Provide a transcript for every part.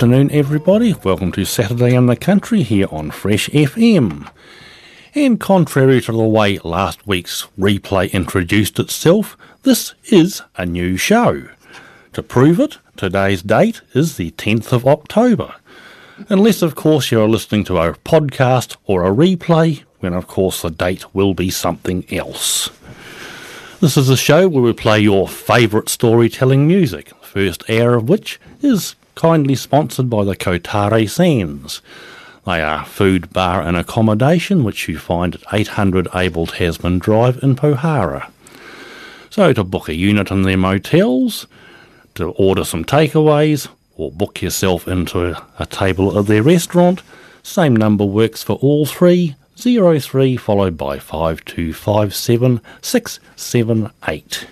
Afternoon, everybody. Welcome to Saturday in the Country here on Fresh FM. And contrary to the way last week's replay introduced itself, this is a new show. To prove it, today's date is the 10th of October. Unless, of course, you are listening to a podcast or a replay, when, of course, the date will be something else. This is a show where we play your favourite storytelling music, the first hour of which is kindly sponsored by the Kotare Sands. They are food, bar and accommodation which you find at 800 Abel Tasman Drive in Pohara. So to book a unit in their motels, to order some takeaways, or book yourself into a, table at their restaurant, same number works for all three, 03 followed by 5257 678.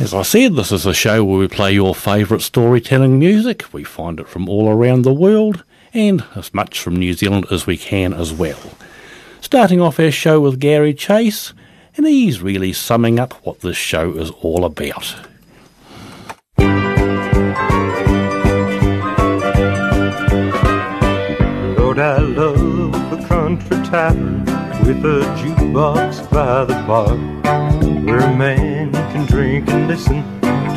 As I said, this is a show where we play your favourite storytelling music. We find it from all around the world and as much from New Zealand as we can as well. Starting off our show with Gary Chase, and he's really summing up what this show is all about. Lord, I love the country tavern with a jukebox by the bar where a man drink and listen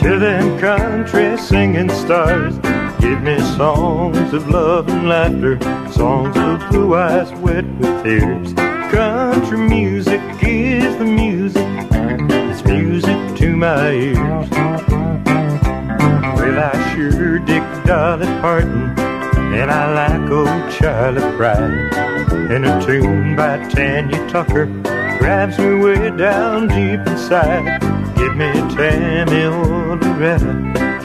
to them country singing stars. Give me songs of love and laughter, songs of blue eyes wet with tears. Country music is the music, it's music to my ears. Well, I sure dig Dolly Parton, and I like old Charley Pride, and a tune by Tanya Tucker grabs me way down deep inside. Me Tammy or Loretta,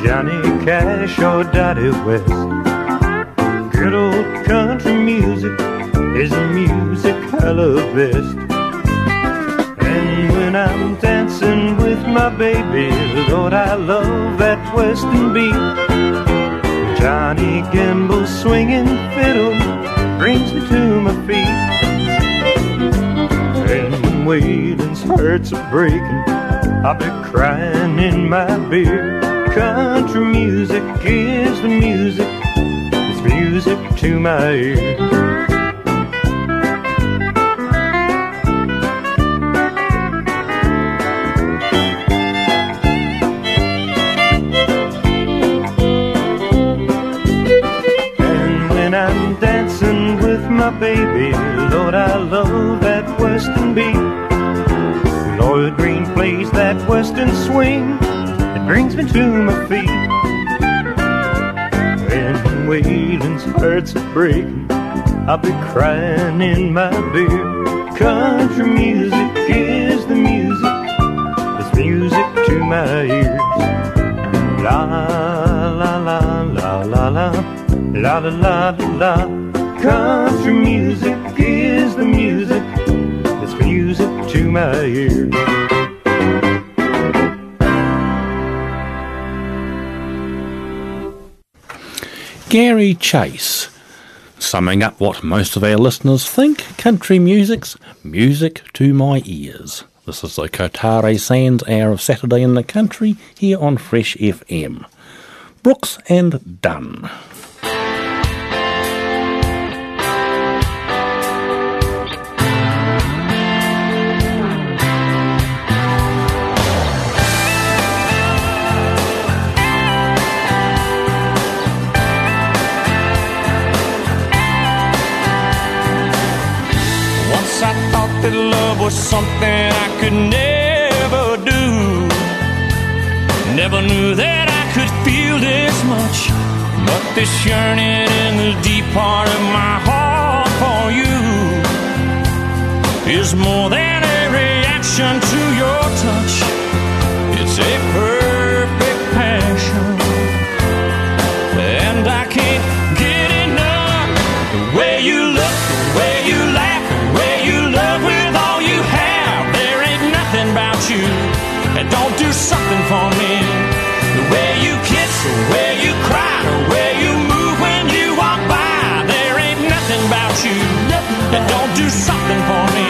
Johnny Cash or Dottie West. Good old country music is the music I love best. And when I'm dancing with my baby, Lord, I love that western beat. Johnny Gimble's swinging fiddle brings me to my feet. And when Waylon's hearts are breaking, I'll be crying in my beer. Country music is the music, it's music to my ear. And when I'm dancing with my baby, Lord, I love that plays that western swing, it brings me to my feet. When Waylon's hearts breaking, I'll be crying in my beer. Country music is the music, it's music to my ears. La la la la la la la la la la. Country music is the music, it's music to my ears. Gary Chase, summing up what most of our listeners think country music's music to my ears. This is the Kotare Sands Hour of Saturday in the Country here on Fresh FM. Brooks and Dunn. was something I could never do. Never knew that I could feel this much, but this yearning in the deep part of my heart for you is more than a reaction to your touch. It's a that don't do something for me. The way you kiss, the way you cry, the way you move when you walk by. There ain't nothing about you that don't do something for me.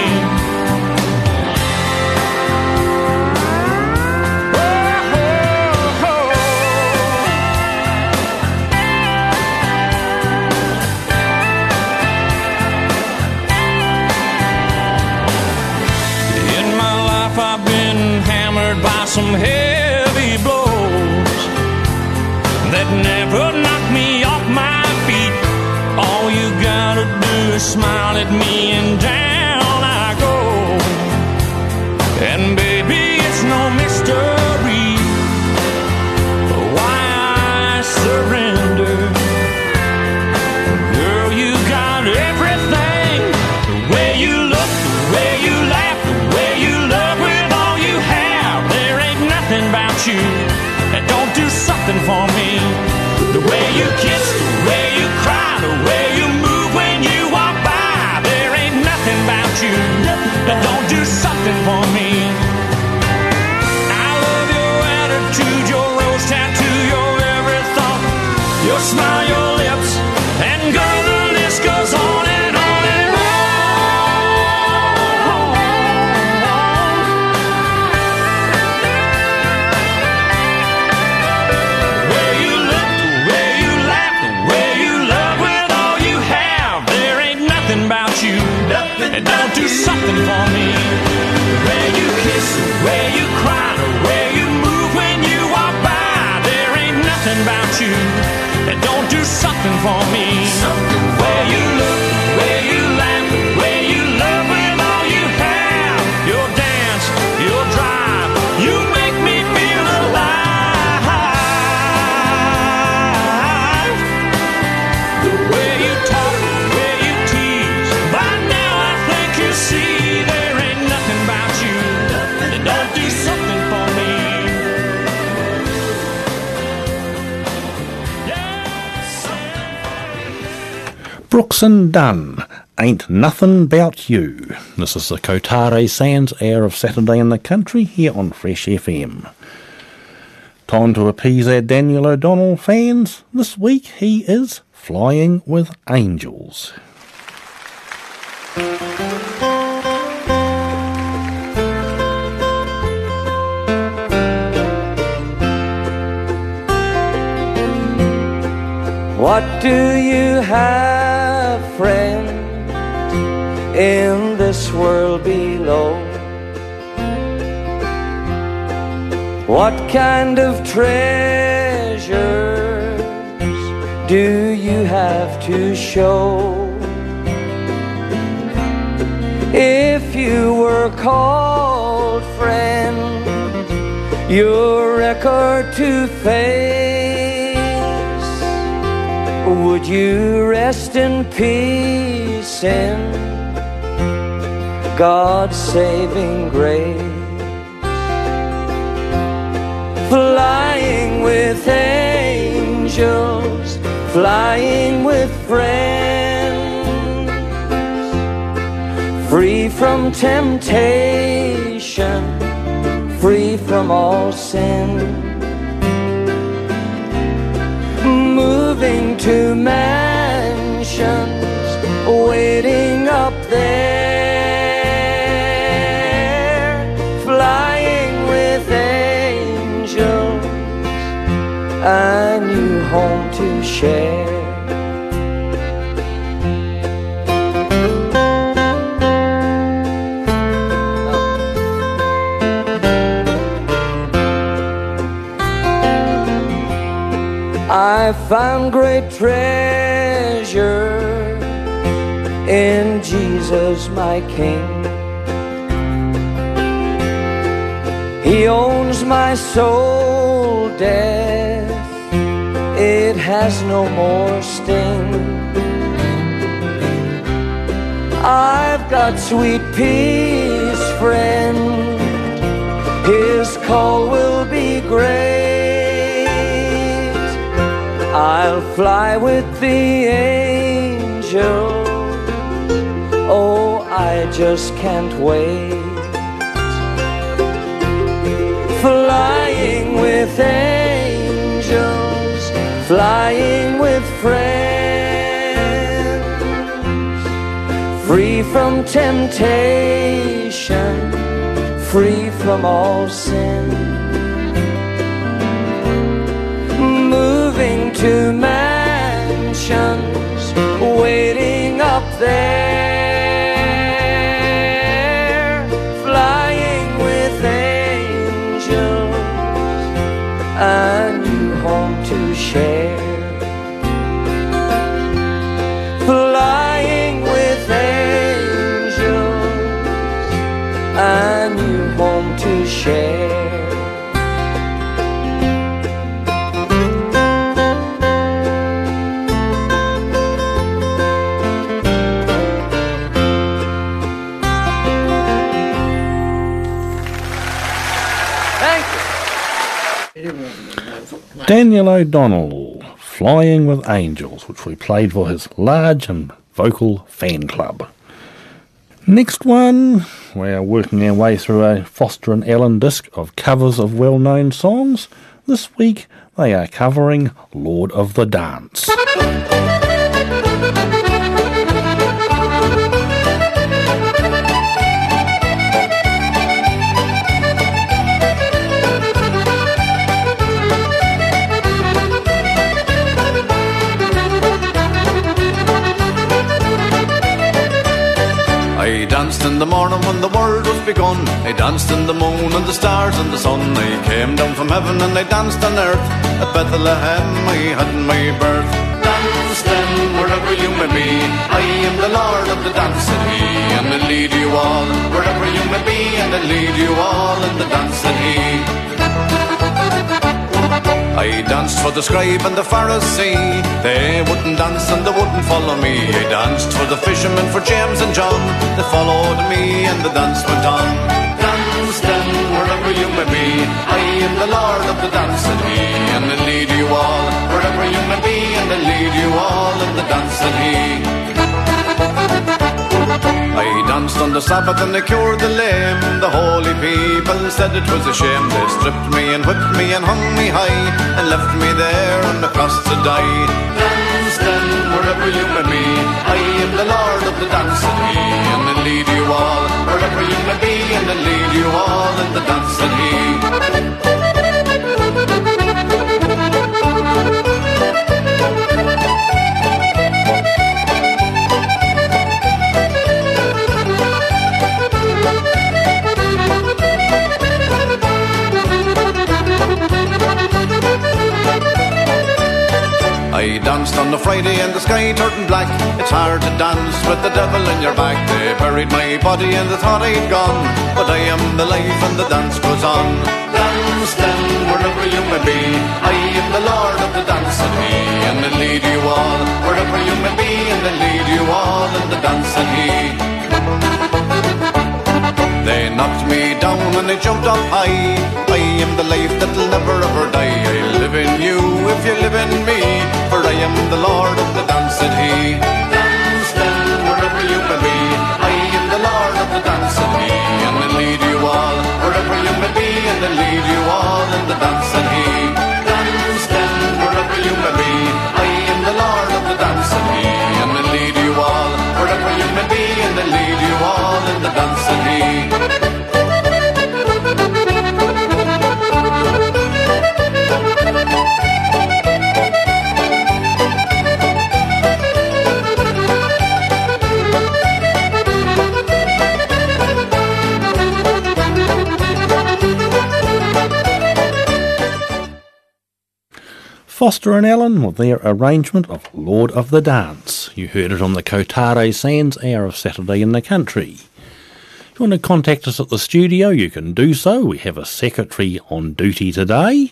Smile at me, and down I go. And baby, it's no mystery why I surrender. Girl, you got everything. The way you look, the way you laugh, the way you love with all you have. There ain't nothing about you that don't do something for me. The way you kiss, the way don't do something for me. And Dunn, Ain't Nothing About You. This is the Kotare Sands Hour of Saturday in the Country here on Fresh FM. Time to appease our Daniel O'Donnell fans. This week he is Flying with Angels. What do you have, friend, in this world below? What kind of treasures do you have to show? If you were called friend, your record to would you rest in peace in God's saving grace? Flying with angels, flying with friends, free from temptation, free from all sin moving to mansions, waiting up there, flying with angels, a new home to share. I found great treasure in Jesus my King. He owns my soul, death. It has no more sting. I've got sweet peace, friend. His call will be great. I'll fly with the angels. Oh, I just can't wait. Flying with angels, flying with friends, free from temptation, free from all sin. To mansions, waiting up there, flying with angels, a new home to share. Flying with angels, a new home to share. Daniel O'Donnell, Flying with Angels, which we played for his large and vocal fan club. Next one, we're working our way through a Foster and Allen disc of covers of well known songs. This week they are covering Lord of the Dance. I danced in the morning when the world was begun. I danced in the moon and the stars and the sun. I came down from heaven and I danced on earth. At Bethlehem I had my birth. Dance then wherever you may be. I am the Lord of the dance and he and I lead you all wherever you may be and I lead you all in the dance he. I danced for the scribe and the Pharisee. They wouldn't dance and they wouldn't follow me. I danced for the fishermen, for James and John. They followed me and the dance went on. Dance then wherever you may be. I am the Lord of the dance and he and I lead you all wherever you may be and I lead you all in the dance and he. I danced on the Sabbath and I cured the lame. The holy people said it was a shame. They stripped me and whipped me and hung me high and left me there on the cross to die. Dance then wherever you may be. I am the Lord of the dance and he and I lead you all wherever you may be and I lead you all in the dance and he. Danced on the Friday and the sky turned black. It's hard to dance with the devil in your back. They buried my body and they thought I'd gone. But I am the life and the dance goes on. Dance then wherever you may be. I am the Lord of the dance and he and I lead you all wherever you may be and I lead you all in the dance and he. They knocked me down and I jumped up high. I am the life that'll never ever die. I live in you if you live in me. For I am the Lord of the dance, said he. Foster and Allen with their arrangement of Lord of the Dance. You heard it on the Kotare Sands hour of Saturday in the Country. If you want to contact us at the studio, you can do so. We have a secretary on duty today.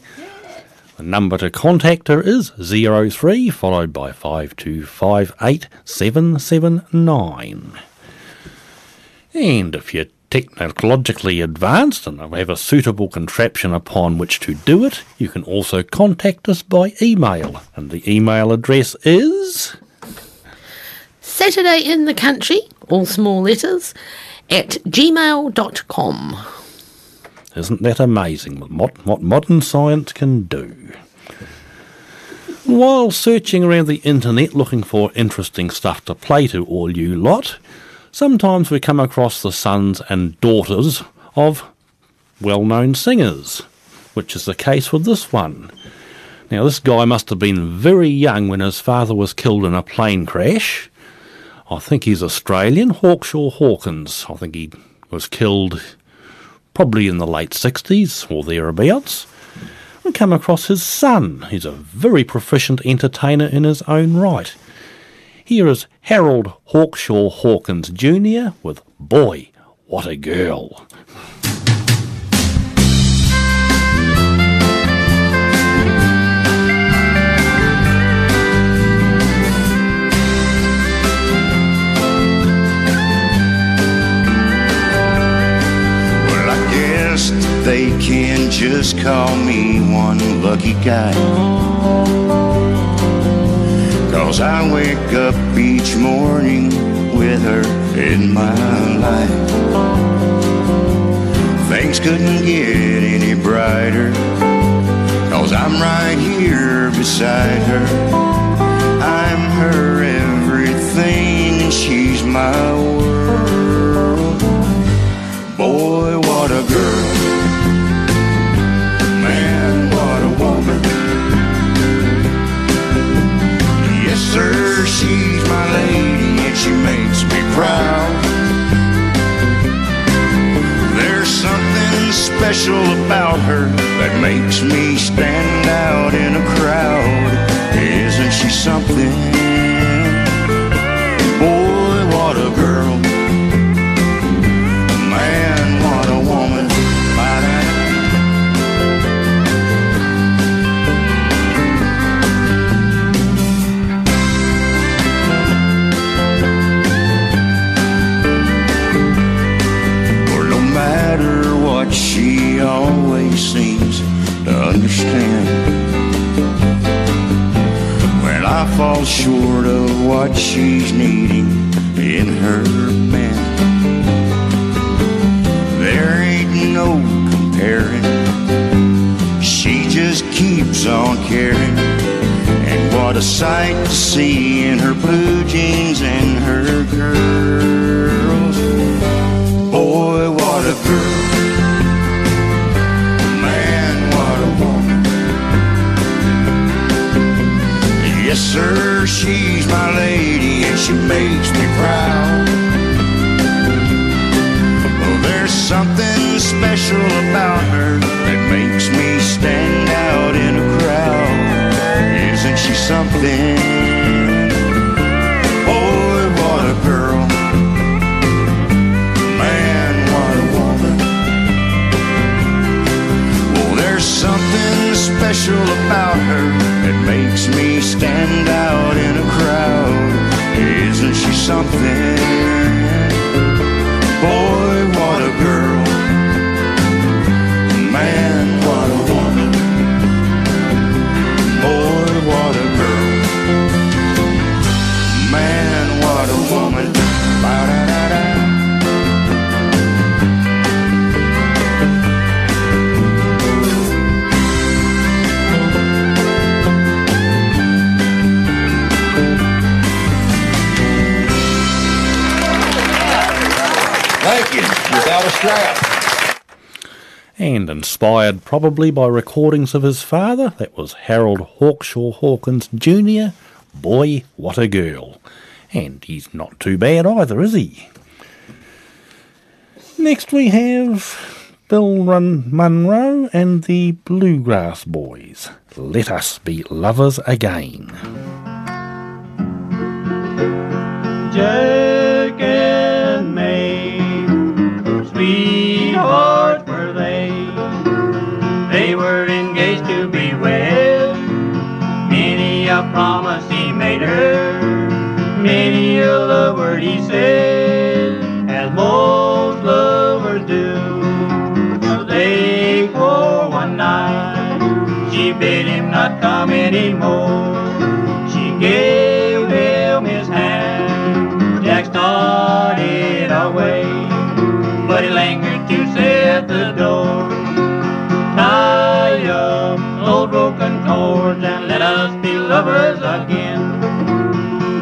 The number to contact her is 03 followed by 5258779. And if you're technologically advanced and have a suitable contraption upon which to do it, you can also contact us by email. And the email address is. Saturday in the country, all small letters, at gmail.com. Isn't that amazing what, what modern science can do? While searching around the internet looking for interesting stuff to play to all you lot, sometimes we come across the sons and daughters of well known singers, which is the case with this one. Now, this guy must have been very young when his father was killed in a plane crash. I think he's Australian, Hawkshaw Hawkins. I think he was killed probably in the late 60s or thereabouts. We come across his son. He's a very proficient entertainer in his own right. Here is Harold Hawkshaw Hawkins Jr. with Boy, What a Girl. They can just call me one lucky guy. Cause I wake up each morning with her in my life. Things couldn't get any brighter. Cause I'm right here beside her. I'm her everything, and she's my world. Boy, what a girl. She makes me proud. There's something special about her that makes me stand probably by recordings of his father, that was Harold Hawkshaw Hawkins Jr. Boy, what a girl. And he's not too bad either, is he? Next we have Bill Run Monroe and the Bluegrass Boys. Let us be lovers again. Jack and May sweethearts wed. Many a promise he made her, many a love word he said, as most lovers do. They for one night, she bid him not come anymore. She gave him his hand. Jack started away, but he lingered to at the door, up old broken chords and let us be lovers again.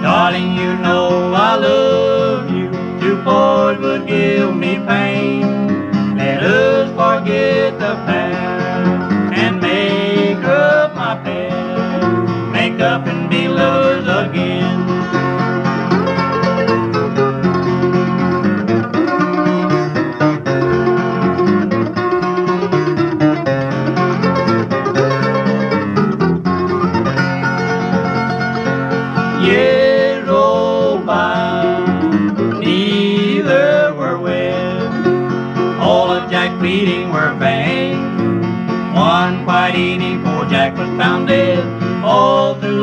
Darling, you know I love you. To part would give me pain. Let us forget the past and make up my past. Make up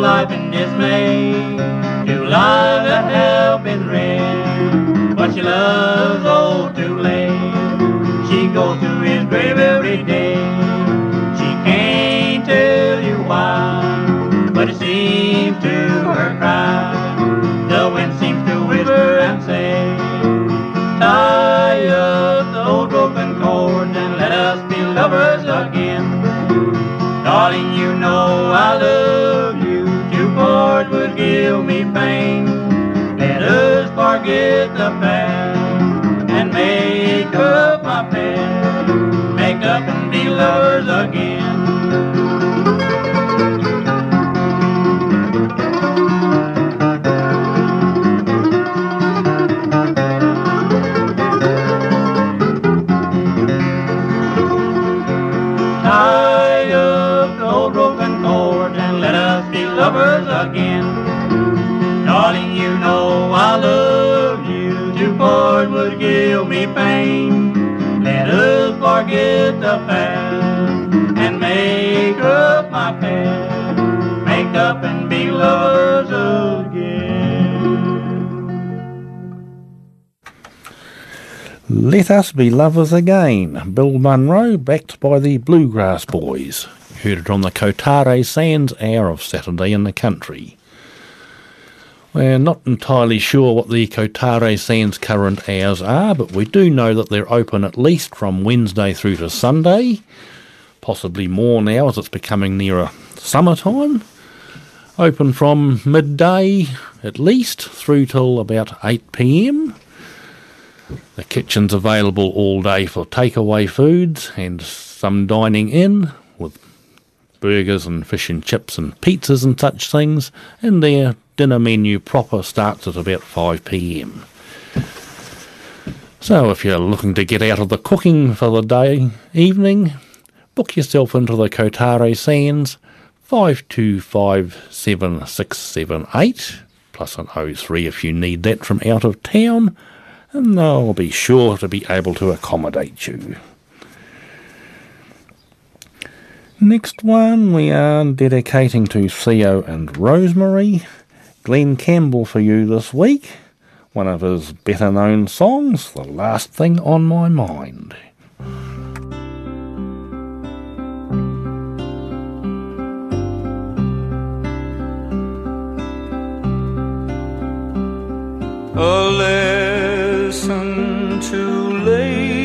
life in dismay, too life to help his rest. But she loves all too late. She goes to his grave every day. The past and make up my past. Make up and be lovers again. The past and make up my past. Make up and be lovers again. Let Us Be Lovers Again, Bill Monroe, backed by the Bluegrass Boys. Heard it on the Kotare Sands hour of Saturday in the country. We're not entirely sure what the Kotare Sands current hours are, but we do know that they're open at least from Wednesday through to Sunday, possibly more now as it's becoming nearer summertime. Open from midday at least through till about 8 pm. The kitchen's available all day for takeaway foods and some dining in with burgers and fish and chips and pizzas and such things, and their dinner menu proper starts at about 5 pm. So if you're looking to get out of the cooking for the day evening, book yourself into the Kotare Sands 52577678 plus an 03 if you need that from out of town and they'll be sure to be able to accommodate you. Next one we are dedicating to Theo and Rosemary. Glen Campbell for you this week. One of his better known songs, The Last Thing on My Mind. A lesson too late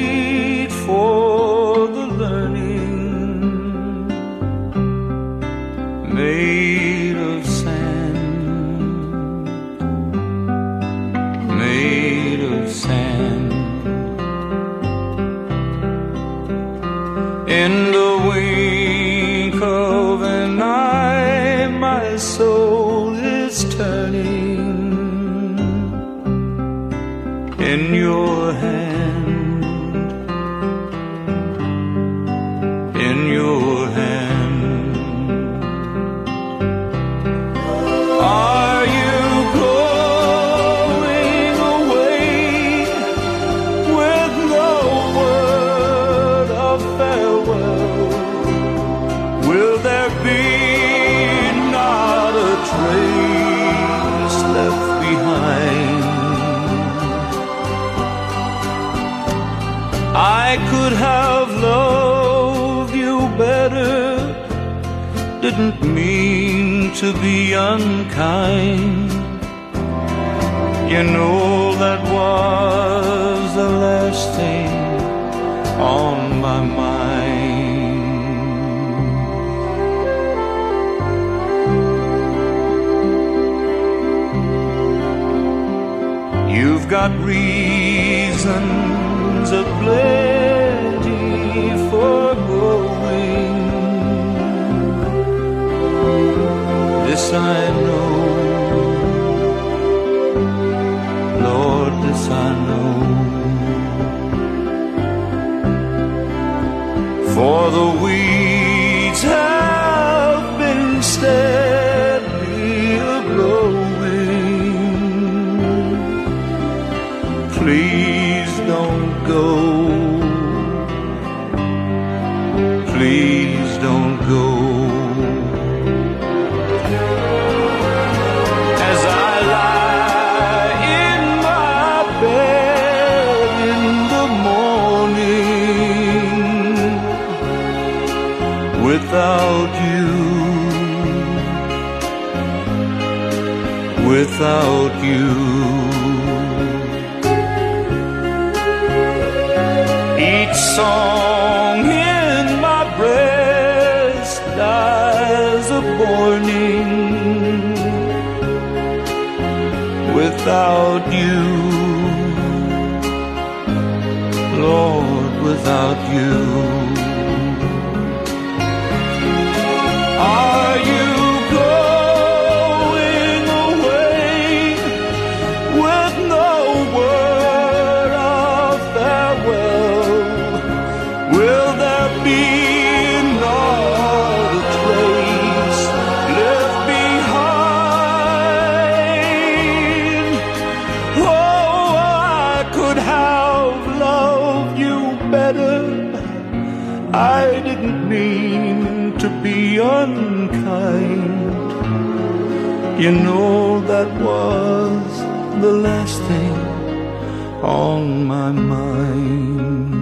on my mind.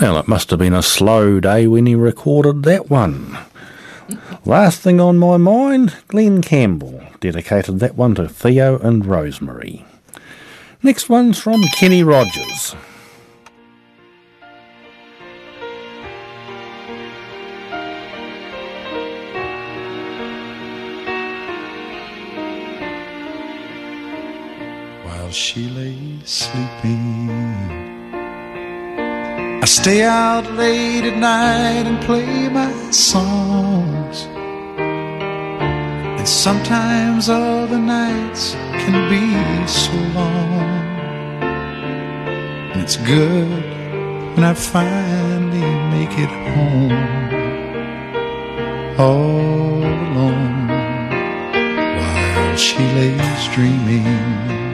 Well, it must have been a slow day when he recorded that one. Last thing on my mind, Glen Campbell dedicated that one to Theo and Rosemary. Next one's from Kenny Rogers. She lay sleeping. I stay out late at night and play my songs. And sometimes all the nights can be so long. And it's good when I finally make it home. All alone while she lays dreaming.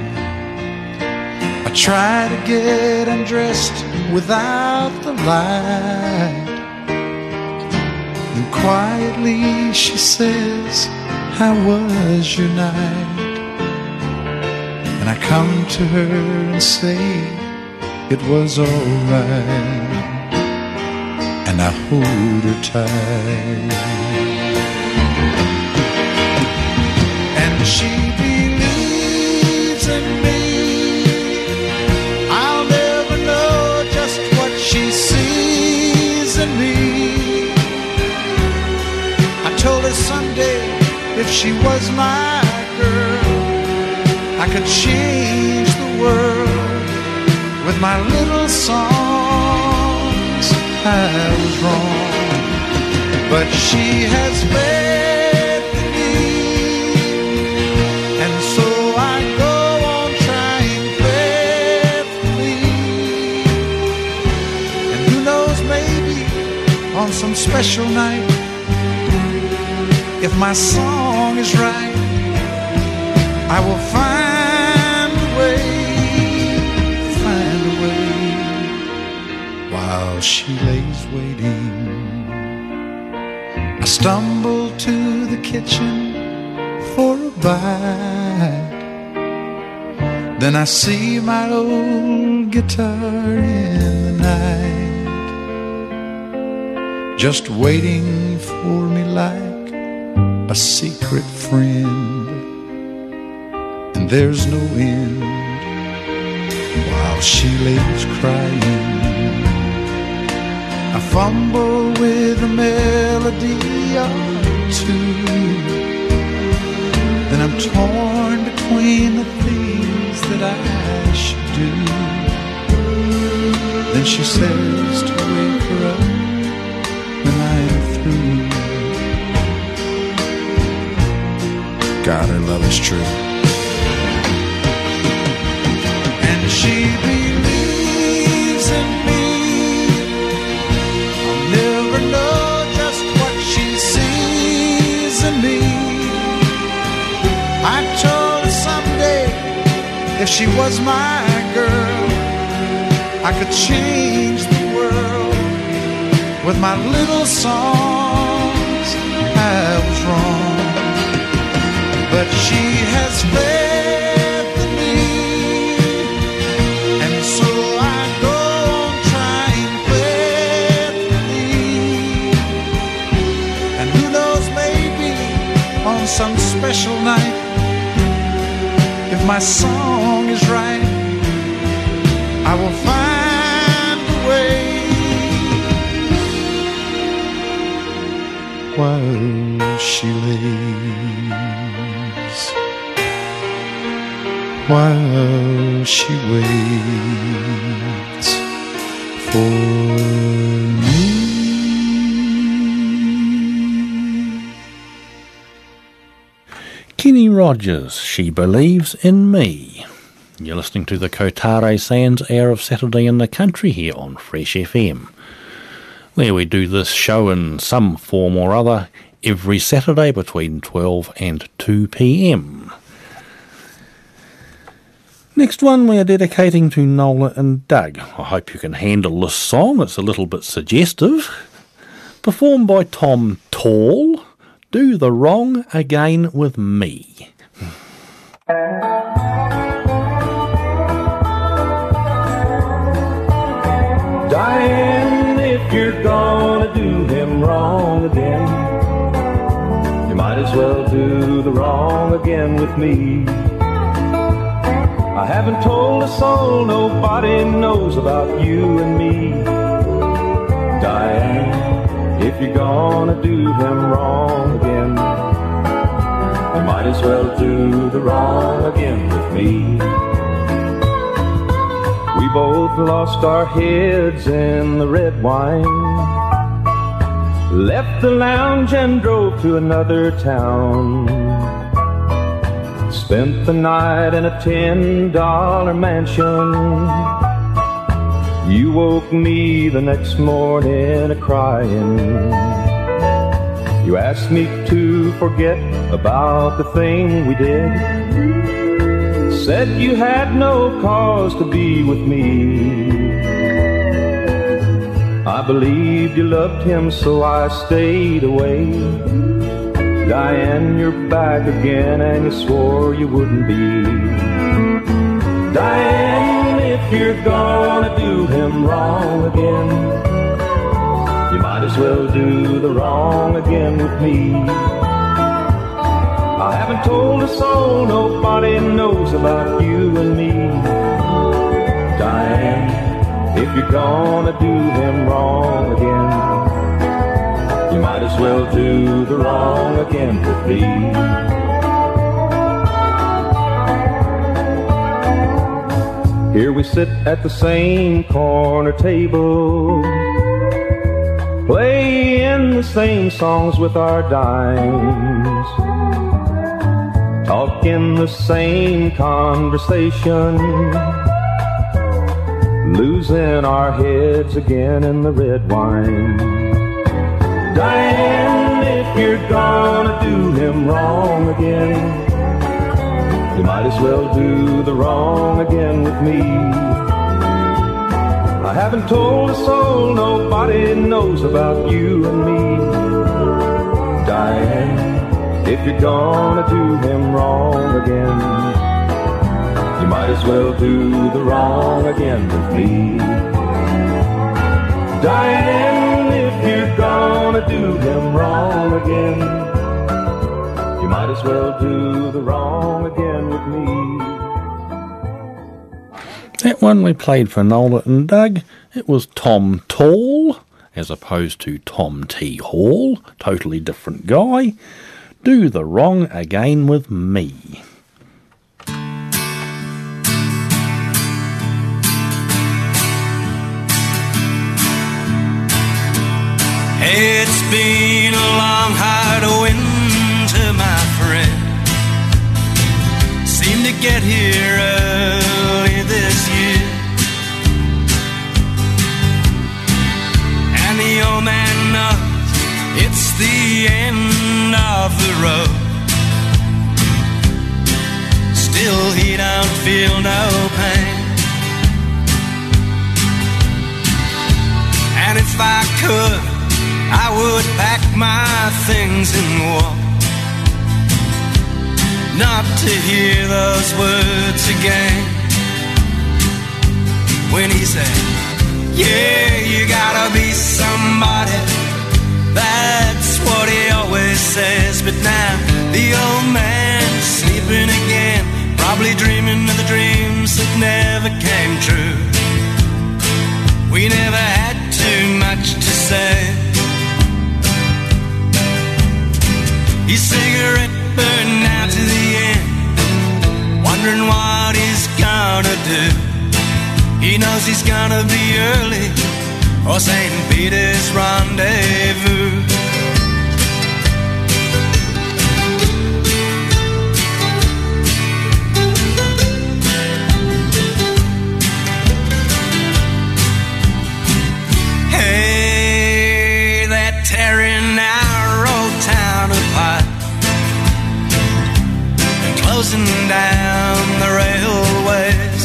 I try to get undressed without the light. And quietly she says, How was your night? And I come to her and say, It was alright. And I hold her tight. And she if she was my girl, I could change the world with my little songs. I was wrong, but she has faith in me, and so I go on trying faithfully. And who knows, maybe on some special night, if my song is right, I will find a way, find a way. While she lays waiting, I stumble to the kitchen for a bite. Then I see my old guitar in the night, just waiting for me like secret friend. And there's no end while she lays crying. I fumble with a melody or two. Then I'm torn between the things that I should do. Then she says to wake her up God, her love is true. And she believes in me. I'll never know just what she sees in me. I told her someday if she was my girl, I could change the world with my little songs. I was wrong, but she has faith in me, and so I go on trying faithfully. And who knows, maybe on some special night, if my song is right, I will find a way. While she lays, while she waits for me. Kenny Rogers, She Believes in Me. You're listening to the Kotare Sands Air of Saturday in the Country here on Fresh FM, where we do this show in some form or other every Saturday between 12 and 2 pm. Next one we are dedicating to Nola and Doug. I hope you can handle this song, it's a little bit suggestive. Performed by Tom Tall, Do the Wrong Again with Me. Diane, if you're gonna do him wrong again, you might as well do the wrong again with me. I haven't told a soul, nobody knows about you and me. Diane, if you're gonna do him wrong again, you might as well do the wrong again with me. We both lost our heads in the red wine. Left the lounge and drove to another town. Spent the night in a ten dollar mansion. You woke me the next morning a crying. You asked me to forget about the thing we did. Said you had no cause to be with me. I believed you loved him, so I stayed away. Diane, you're back again, and you swore you wouldn't be. Diane, if you're gonna do him wrong again, you might as well do the wrong again with me. I haven't told a soul, nobody knows about you and me. Diane, if you're gonna do him wrong again, as well do the wrong again with me. Here we sit at the same corner table, playing the same songs with our dimes talking the same conversation, losing our heads again in the red wine. Diane, if you're gonna do him wrong again, you might as well do the wrong again with me. I haven't told a soul, nobody knows about you and me. dying. If you're gonna do him wrong again, you might as well do the wrong again with me. You're gonna do him wrong again, you might as well do the wrong again with me. That one we played for Nola and Doug. It was Tom Tall, as opposed to Tom T. Hall, totally different guy. Do the wrong again with me. It's been a long, hard winter, my friend. Seemed to get here early this year. And the old man knows it's the end of the road. Still, he don't feel no pain. And if I could, I would pack my things and walk. Not to hear those words again. When he said, Yeah, you gotta be somebody. That's what he always says. But now the old man's sleeping again. Probably dreaming of the dreams that never came true. We never had too much to say. His cigarette burned out to the end, wondering what he's gonna do. He knows he's gonna be early for St. Peter's rendezvous. Closing down the railways.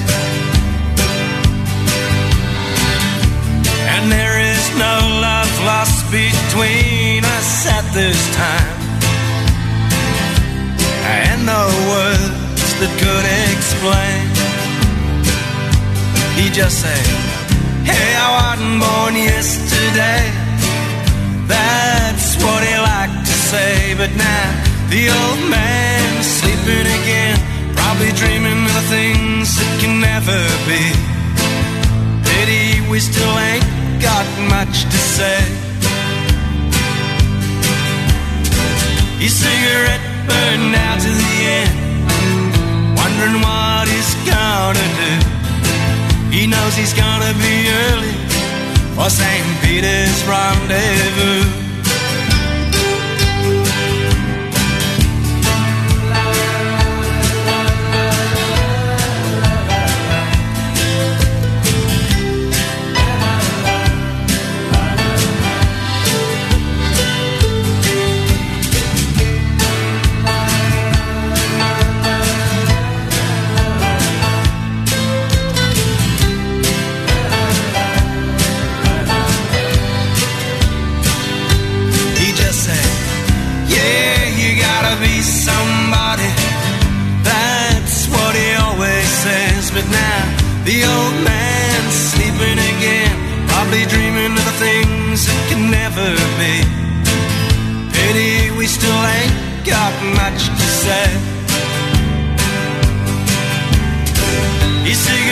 And there is no love lost between us at this time, and no words that could explain. He just said. Hey, I wasn't born yesterday. That's what he liked to say. But now the old man's sleeping again, probably dreaming of things that can never be. Pity we still ain't got much to say. His cigarette burned out to the end, wondering what he's gonna do. He knows he's gonna be early for St. Peter's rendezvous.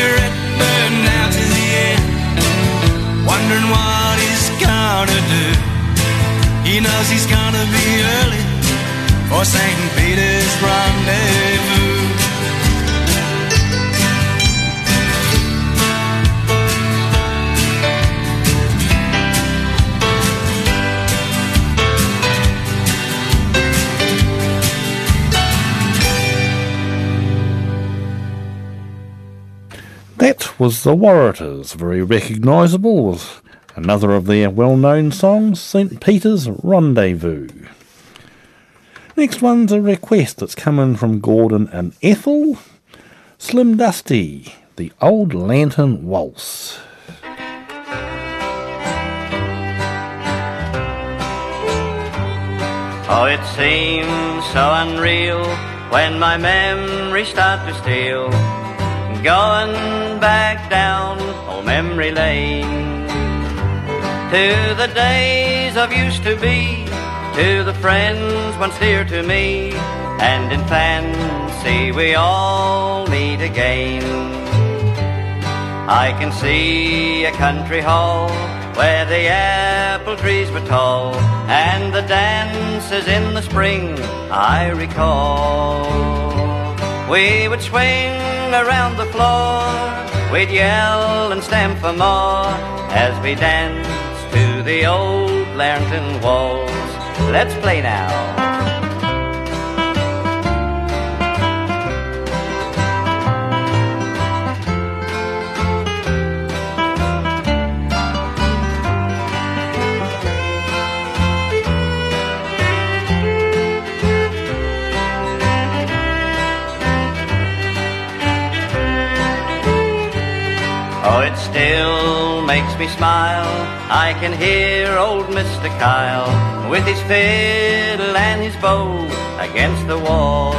Cigarette burned out to the end, wondering what he's gonna do. He knows he's gonna be early for St. Peter's rendezvous. That was the Warratahs, very recognisable with another of their well known songs, St. Peter's Rendezvous. Next one's a request that's coming from Gordon and Ethel. Slim Dusty, the Old Lantern Waltz. Oh, it seems so unreal when my memories start to steal. Going back down old memory lane to the days of used to be, to the friends once dear to me, and in fancy we all meet again. I can see a country hall where the apple trees were tall and the dances in the spring I recall. We would swing around the floor, we'd yell and stamp for more as we danced to the old Lantern Waltz. Let's play now. Still makes me smile. I can hear old Mr. Kyle with his fiddle and his bow against the wall.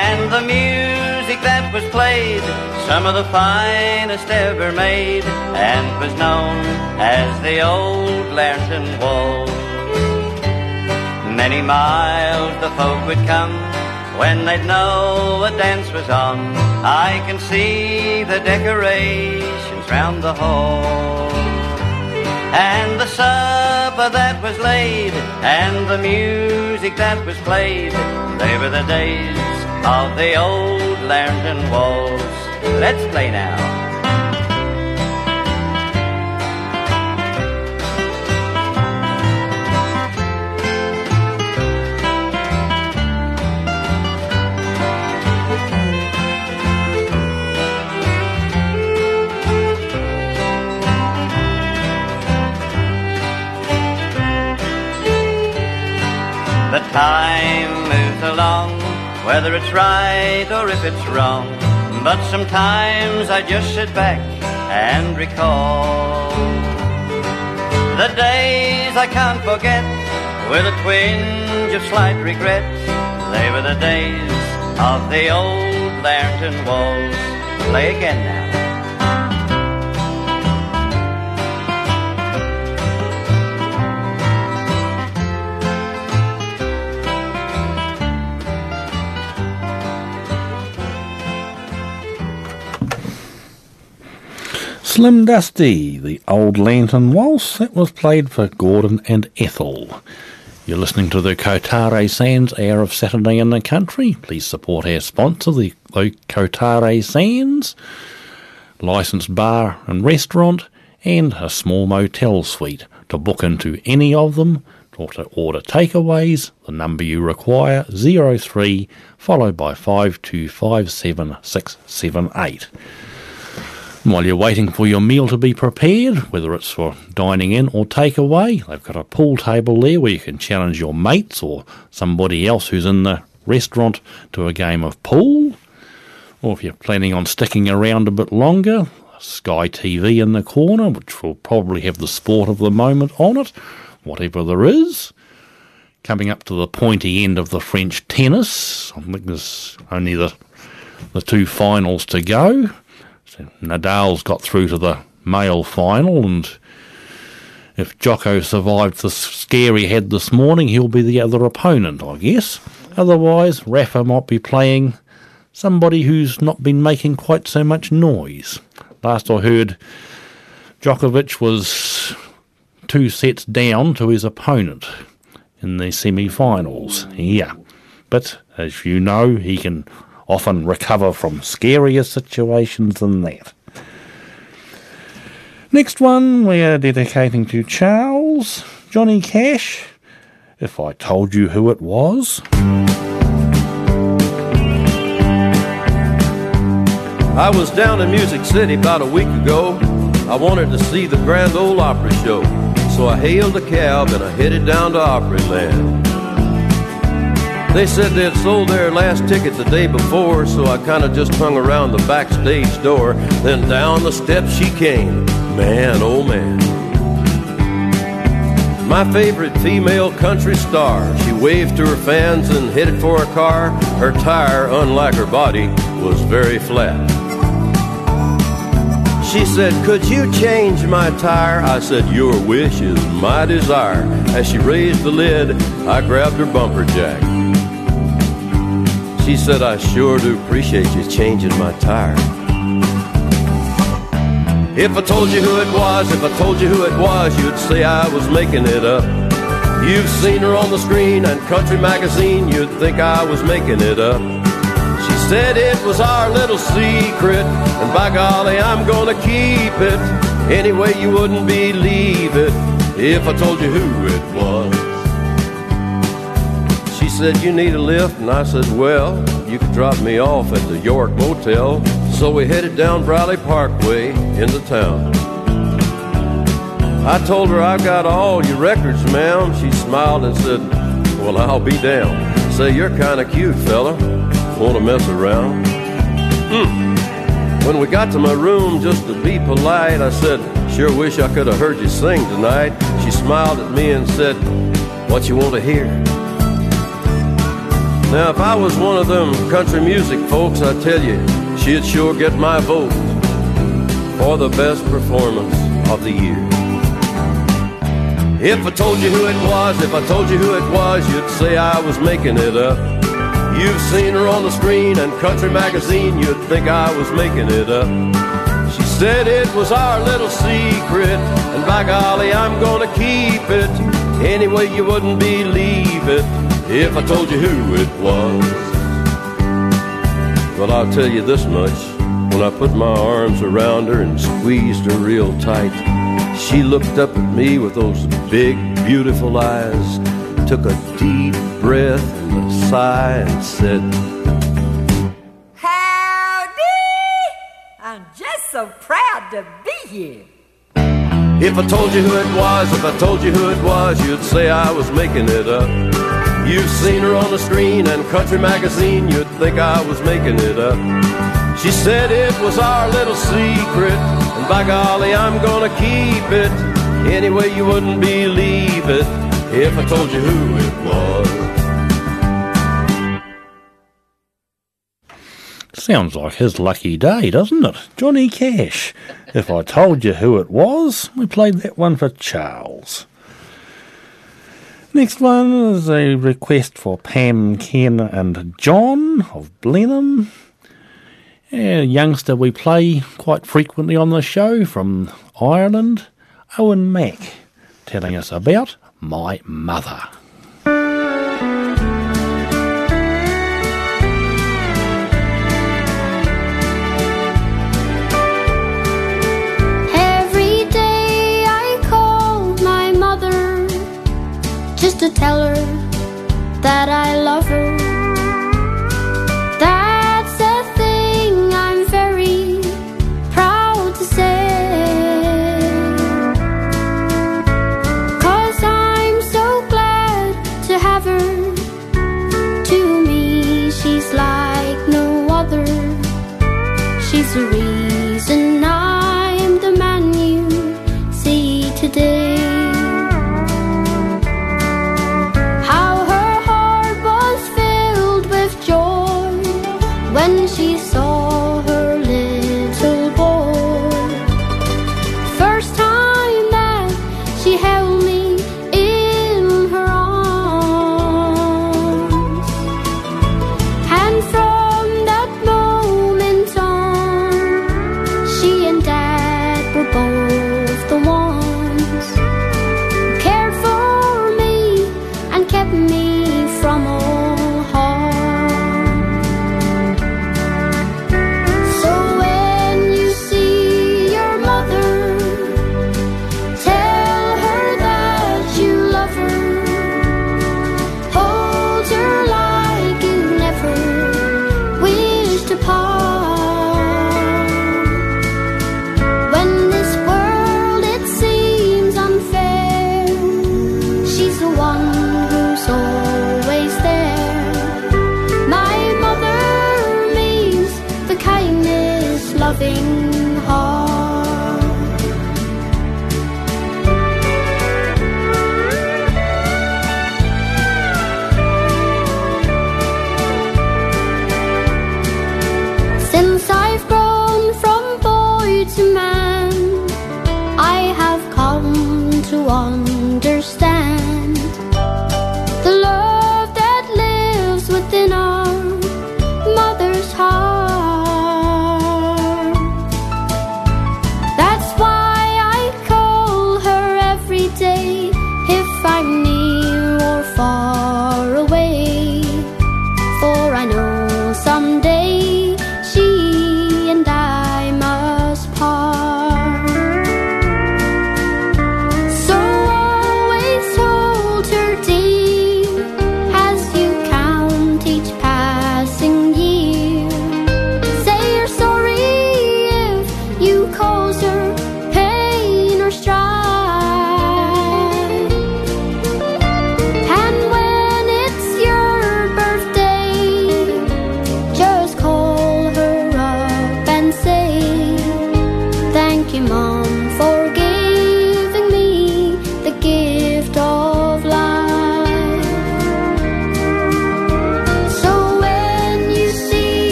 And the music that was played, some of the finest ever made, and was known as the old Lantern Wall. Many miles the folk would come when they'd know a dance was on. I can see the decorations round the hall. And the supper that was laid, and the music that was played, they were the days of the old Lantern Waltz. Let's play now. The time moves along, whether it's right or if it's wrong. But sometimes I just sit back and recall the days I can't forget with a twinge of slight regret. They were the days of the old Lantern Waltz. Play again now. Slim Dusty, the Old Lantern Waltz, that was played for Gordon and Ethel. You're listening to the Kotare Sands Hour of Saturday in the Country. Please support our sponsor, the, the Kotare Sands, licensed bar and restaurant, and a small motel suite. To book into any of them or to order takeaways, the number you require 03 followed by 5257678. While you're waiting for your meal to be prepared, whether it's for dining in or takeaway, they've got a pool table there where you can challenge your mates or somebody else who's in the restaurant to a game of pool. Or if you're planning on sticking around a bit longer, Sky TV in the corner, which will probably have the sport of the moment on it, whatever there is. Coming up to the pointy end of the French tennis, I think there's only the the two finals to go. Nadal's got through to the male final, and if Djoko survived the scare he had this morning, he'll be the other opponent, I guess. Otherwise, Rafa might be playing somebody who's not been making quite so much noise. Last I heard, Djokovic was two sets down to his opponent in the semi finals. Yeah. But as you know, he can often recover from scarier situations than that. Next one we are dedicating to Charles, Johnny Cash. If I told you who it was. I was down in Music City about a week ago. I wanted to see the Grand Ole Opry show. So I hailed a cab and I headed down to Opryland. They said they'd sold their last ticket the day before, so I kind of just hung around the backstage door. Then down the steps she came. Man, oh man. My favorite female country star. She waved to her fans and headed for a car. Her tire, unlike her body, was very flat. She said, Could you change my tire? I said, Your wish is my desire. As she raised the lid, I grabbed her bumper jack. She said, I sure do appreciate you changing my tire. If I told you who it was, if I told you who it was, you'd say I was making it up. You've seen her on the screen and country magazine, you'd think I was making it up. She said it was our little secret, and by golly, I'm gonna keep it. Anyway, you wouldn't believe it if I told you who it was. Said, You need a lift? And I said, Well, you could drop me off at the York Motel. So we headed down Briley Parkway into town. I told her I've got all your records, ma'am. She smiled and said, Well, I'll be down. Say, you're kind of cute, fella. Want to mess around? Hmm. When we got to my room, just to be polite, I said, Sure wish I could have heard you sing tonight. She smiled at me and said, What you want to hear? Now, if I was one of them country music folks, I tell you, she'd sure get my vote for the best performance of the year. If I told you who it was, if I told you who it was, you'd say I was making it up. You've seen her on the screen and country magazine, you'd think I was making it up. She said it was our little secret, and by golly, I'm gonna keep it. Anyway, you wouldn't believe it if I told you who it was. Well, I'll tell you this much. When I put my arms around her and squeezed her real tight, she looked up at me with those big, beautiful eyes, took a deep breath and a sigh, and said, Howdy! I'm just so proud to be here. If I told you who it was, if I told you who it was, you'd say I was making it up. You've seen her on the screen and country magazine, you'd think I was making it up. She said it was our little secret, and by golly, I'm gonna keep it. Anyway, you wouldn't believe it if I told you who it was. Sounds like his lucky day, doesn't it? Johnny Cash. If I told you who it was, we played that one for Charles. Next one is a request for Pam, Ken, and John of Blenheim. A youngster we play quite frequently on the show from Ireland, Owen Mac, telling us about my mother. To tell her that I love her.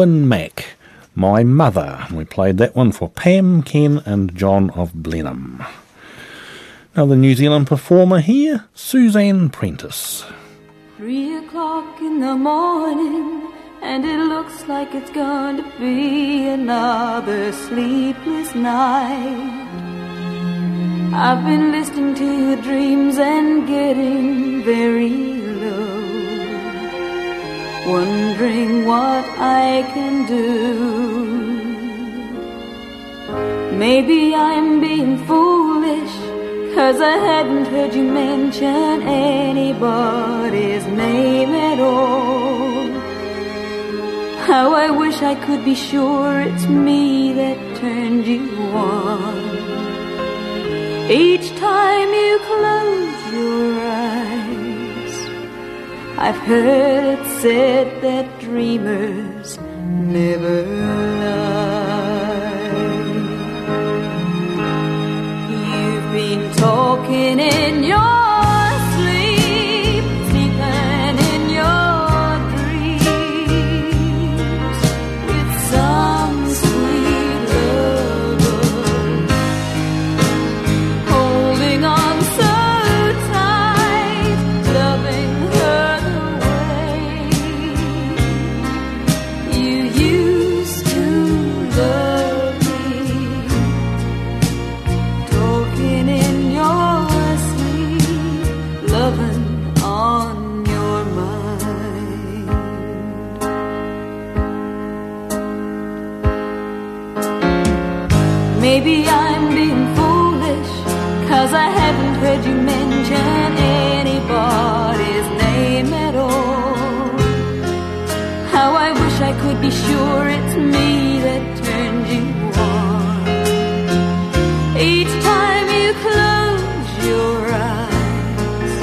Owen Mac, My Mother. We played that one for Pam, Ken, and John of Blenheim. Another New Zealand performer here, Suzanne Prentice. Three o'clock in the morning, and it looks like it's going to be another sleepless night. I've been listening to your dreams and getting very low, wondering what I can do. Maybe I'm being foolish, cause I hadn't heard you mention anybody's name at all. How I wish I could be sure it's me that turned you on. Each time you close your eyes, I've heard it said that dreamers never lie. You've been talking in your heard you mention anybody's name at all. How I wish I could be sure it's me that turned you on. Each time you close your eyes,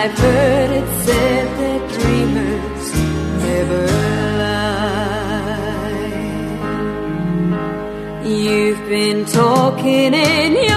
I've heard it said that dreamers never lie. You've been talking in your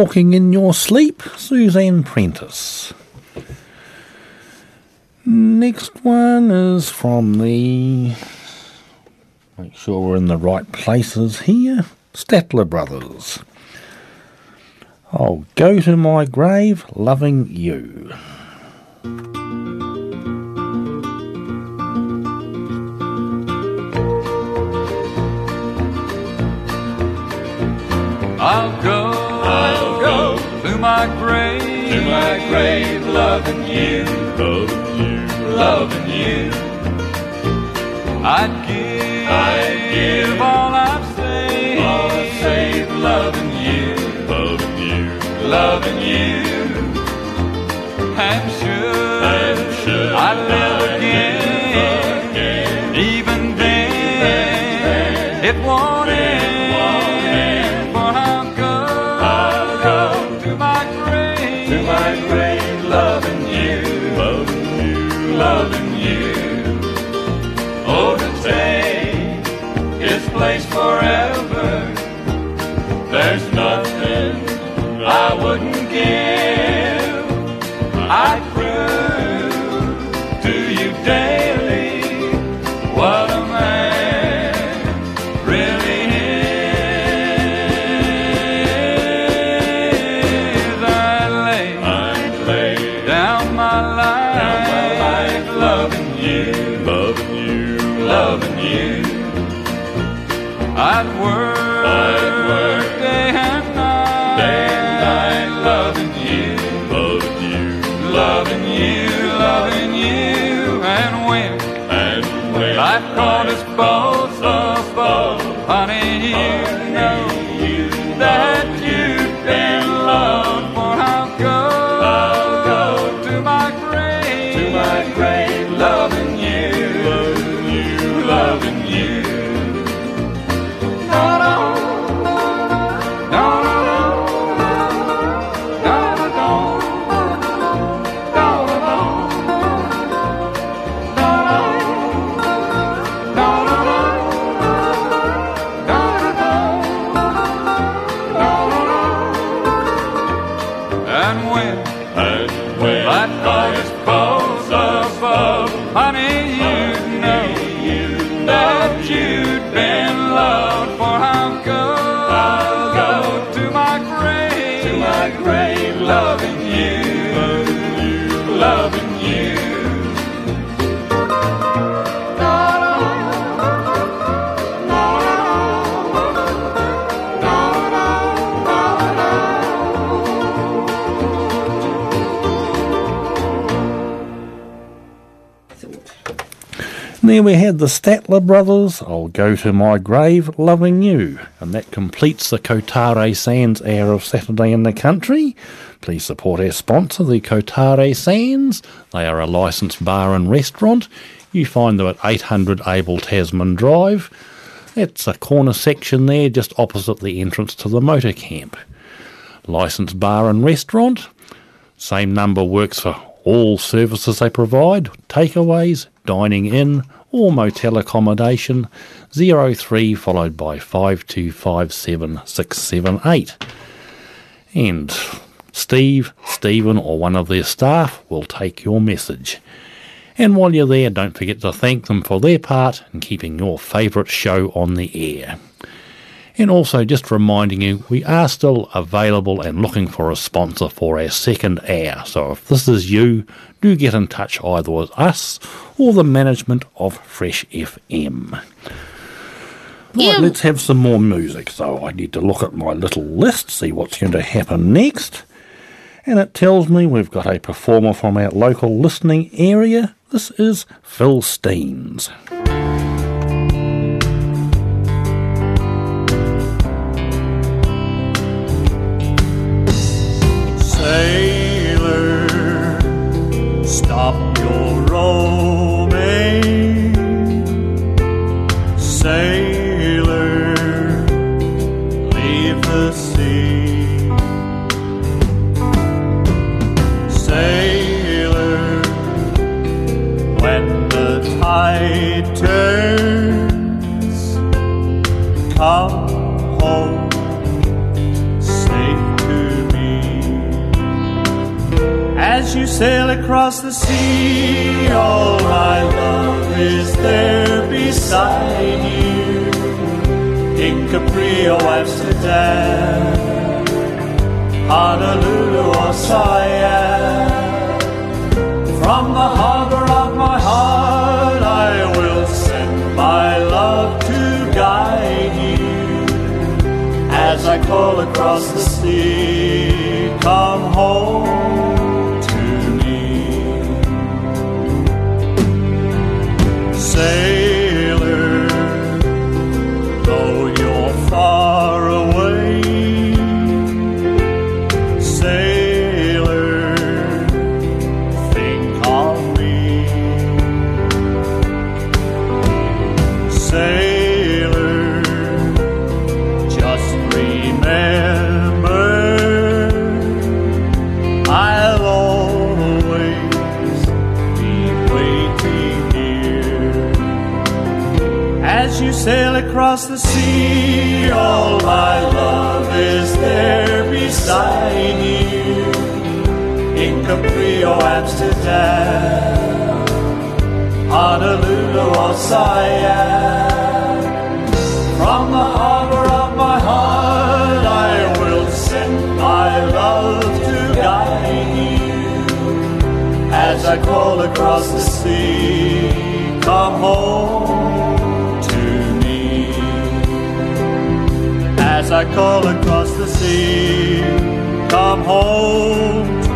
Talking in Your Sleep, Suzanne Prentice. Next one is from the. Make sure we're in the right places here. Statler Brothers. I'll go to my grave loving you. I'll go, I'll my grave, to my grave, loving you, loving you, loving you. I'd give, I'd give all I've saved, all I've saved, loving you, loving you, loving you. And should, and should I live again, even then, it won't end. Give. I'd there we had the Statler brothers, I'll go to my grave loving you. And that completes the Kotare Sands hour of Saturday in the Country. Please support our sponsor, the Kotare Sands. They are a licensed bar and restaurant. You find them at 800 Abel Tasman Drive. That's a corner section there just opposite the entrance to the motor camp. Licensed bar and restaurant. Same number works for all services they provide takeaways, dining in, or motel accommodation 03 followed by 5257678. And Steve, Stephen, or one of their staff will take your message. And while you're there, don't forget to thank them for their part in keeping your favourite show on the air. And also, just reminding you, we are still available and looking for a sponsor for our second hour. So if this is you, do get in touch either with us or the management of Fresh FM. Right, Yeah. let's have some more music. So I need to look at my little list, see what's going to happen next. And it tells me we've got a performer from our local listening area. This is Phil Steens. Sailor, stop your roaming. Sailor, leave the sea. Sailor, when the tide turns, come home As you sail across the sea, all my love is there beside you. In Capri or Amsterdam, Honolulu or Siam. From the harbor of my heart, I will send my love to guide you. As I call across the sea, come home across the sea, all my love is there beside you. In Capri or Amsterdam, Honolulu or Siam. From the harbor of my heart, I will send my love to guide you. As I call across the sea, I call across the sea, come home to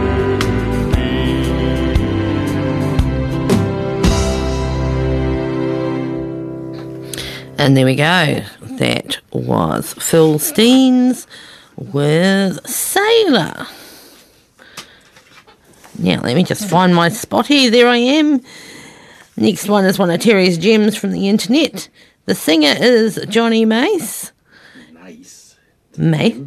And there we go. That was Phil Steens with Sailor. Now, let me just find my spot here. There I am. Next one is one of Terry's gems from the internet. The singer is Johnny Mace. Mace.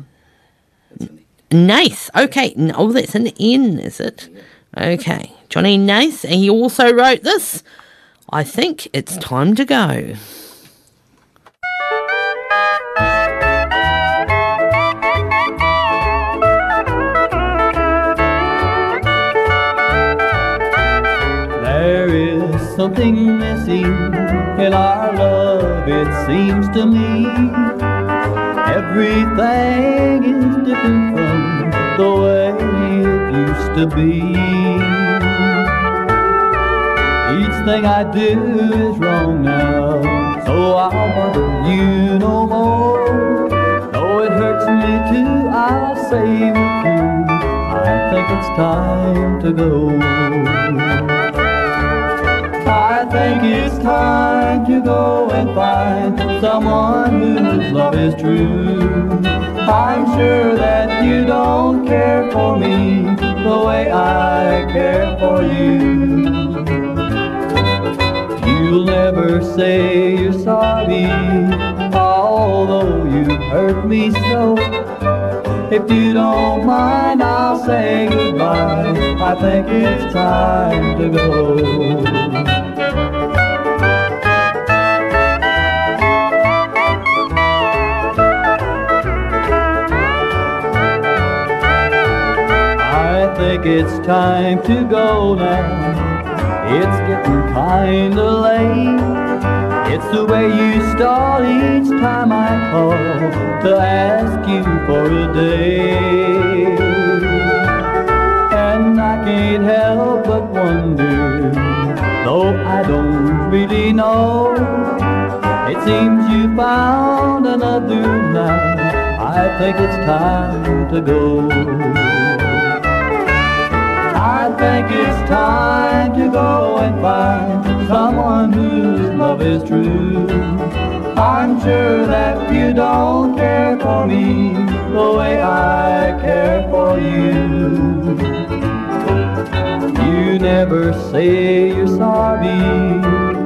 Nice. Okay. Oh, that's an N, is it? Okay. Johnny Nace. And he also wrote this. I think it's time to go. There is something missing in our love, it seems to me. Everything is different from the way it used to be. Each thing I do is wrong now, so I want you no more. Though it hurts me too, I'll say with you, I think it's time to go. I think it's time to go and find someone whose love is true. I'm sure that you don't care for me the way I care for you. You'll never say you're sorry, although you hurt me so. If you don't mind, I'll say goodbye. I think it's time to go. Think it's time to go now. It's getting kinda late. It's the way you start each time I call to ask you for a day. And I can't help but wonder, though I don't really know. It seems you found another now. I think it's time to go. It's time to go and find someone whose love is true. I'm sure that you don't care for me the way I care for you. You never say you're sorry,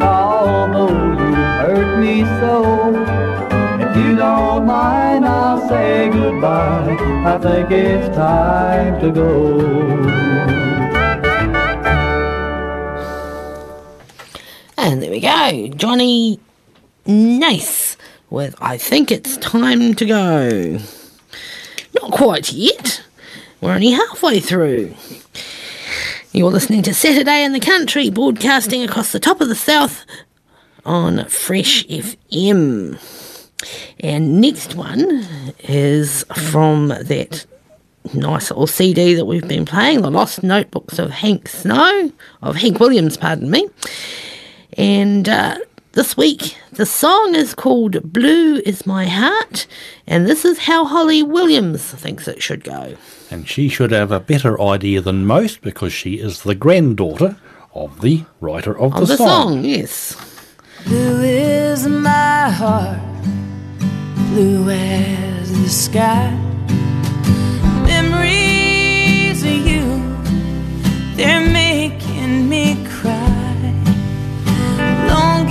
although you hurt me so. If you don't mind, I'll say goodbye. I think it's time to go. And there we go. Johnny Nace with I Think It's Time to Go. Not quite yet. We're only halfway through. You're listening to Saturday in the Country, broadcasting across the top of the South on Fresh FM. And next one is from that nice little CD that we've been playing, The Lost Notebooks of Hank Snow, of Hank Williams, pardon me. And uh, this week, the song is called Blue Is My Heart, and this is how Holly Williams thinks it should go. And she should have a better idea than most because she is the granddaughter of the writer of, Of the song, yes. Blue is my heart, blue as the sky.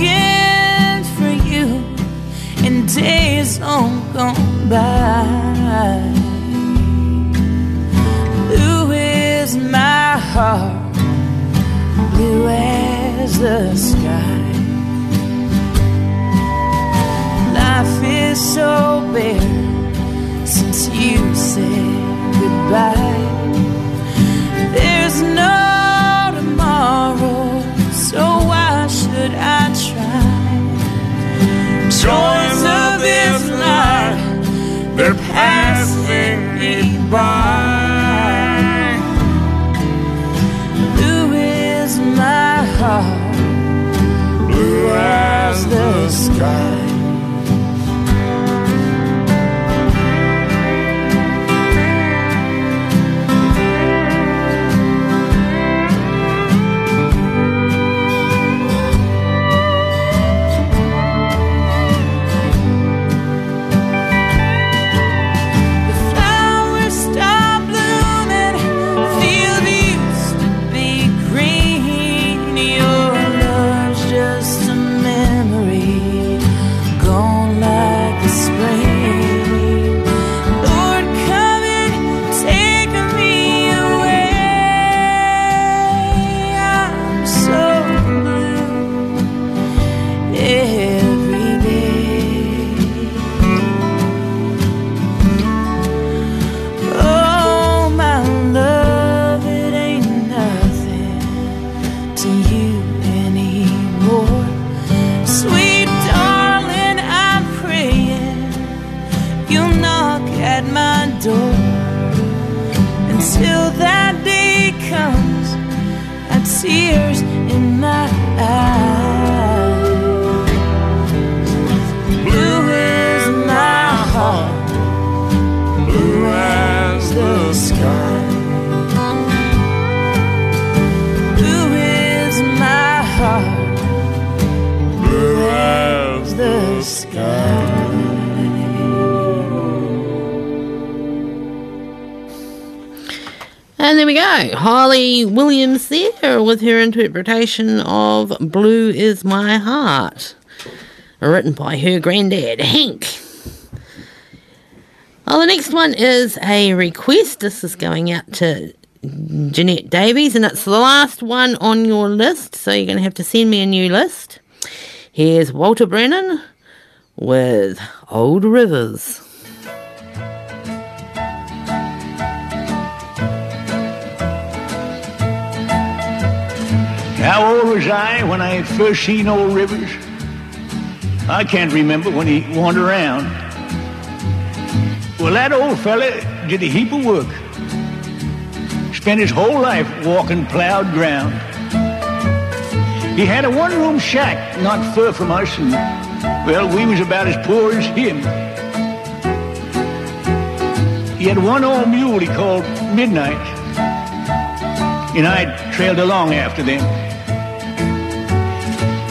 Longing for you in days long gone by. Blue is my heart, blue as the sky. Life is so bare since you said goodbye. There's no tomorrow, so why should I? Joys of this life, they're passing me by. Blue is my heart, blue as the sky. There we go. Holly Williams there with her interpretation of Blue is My Heart. Written by her granddad, Hank. Well, the next one is a request. This is going out to Jeanette Davies, and it's the last one on your list, so you're going to have to send me a new list. Here's Walter Brennan with Old Rivers. How old was I when I first seen old Rivers? I can't remember when he wandered around. Well, that old fella did a heap of work. Spent his whole life walking plowed ground. He had a one-room shack not far from us, and, well, we was about as poor as him. He had one old mule he called Midnight, and I trailed along after them.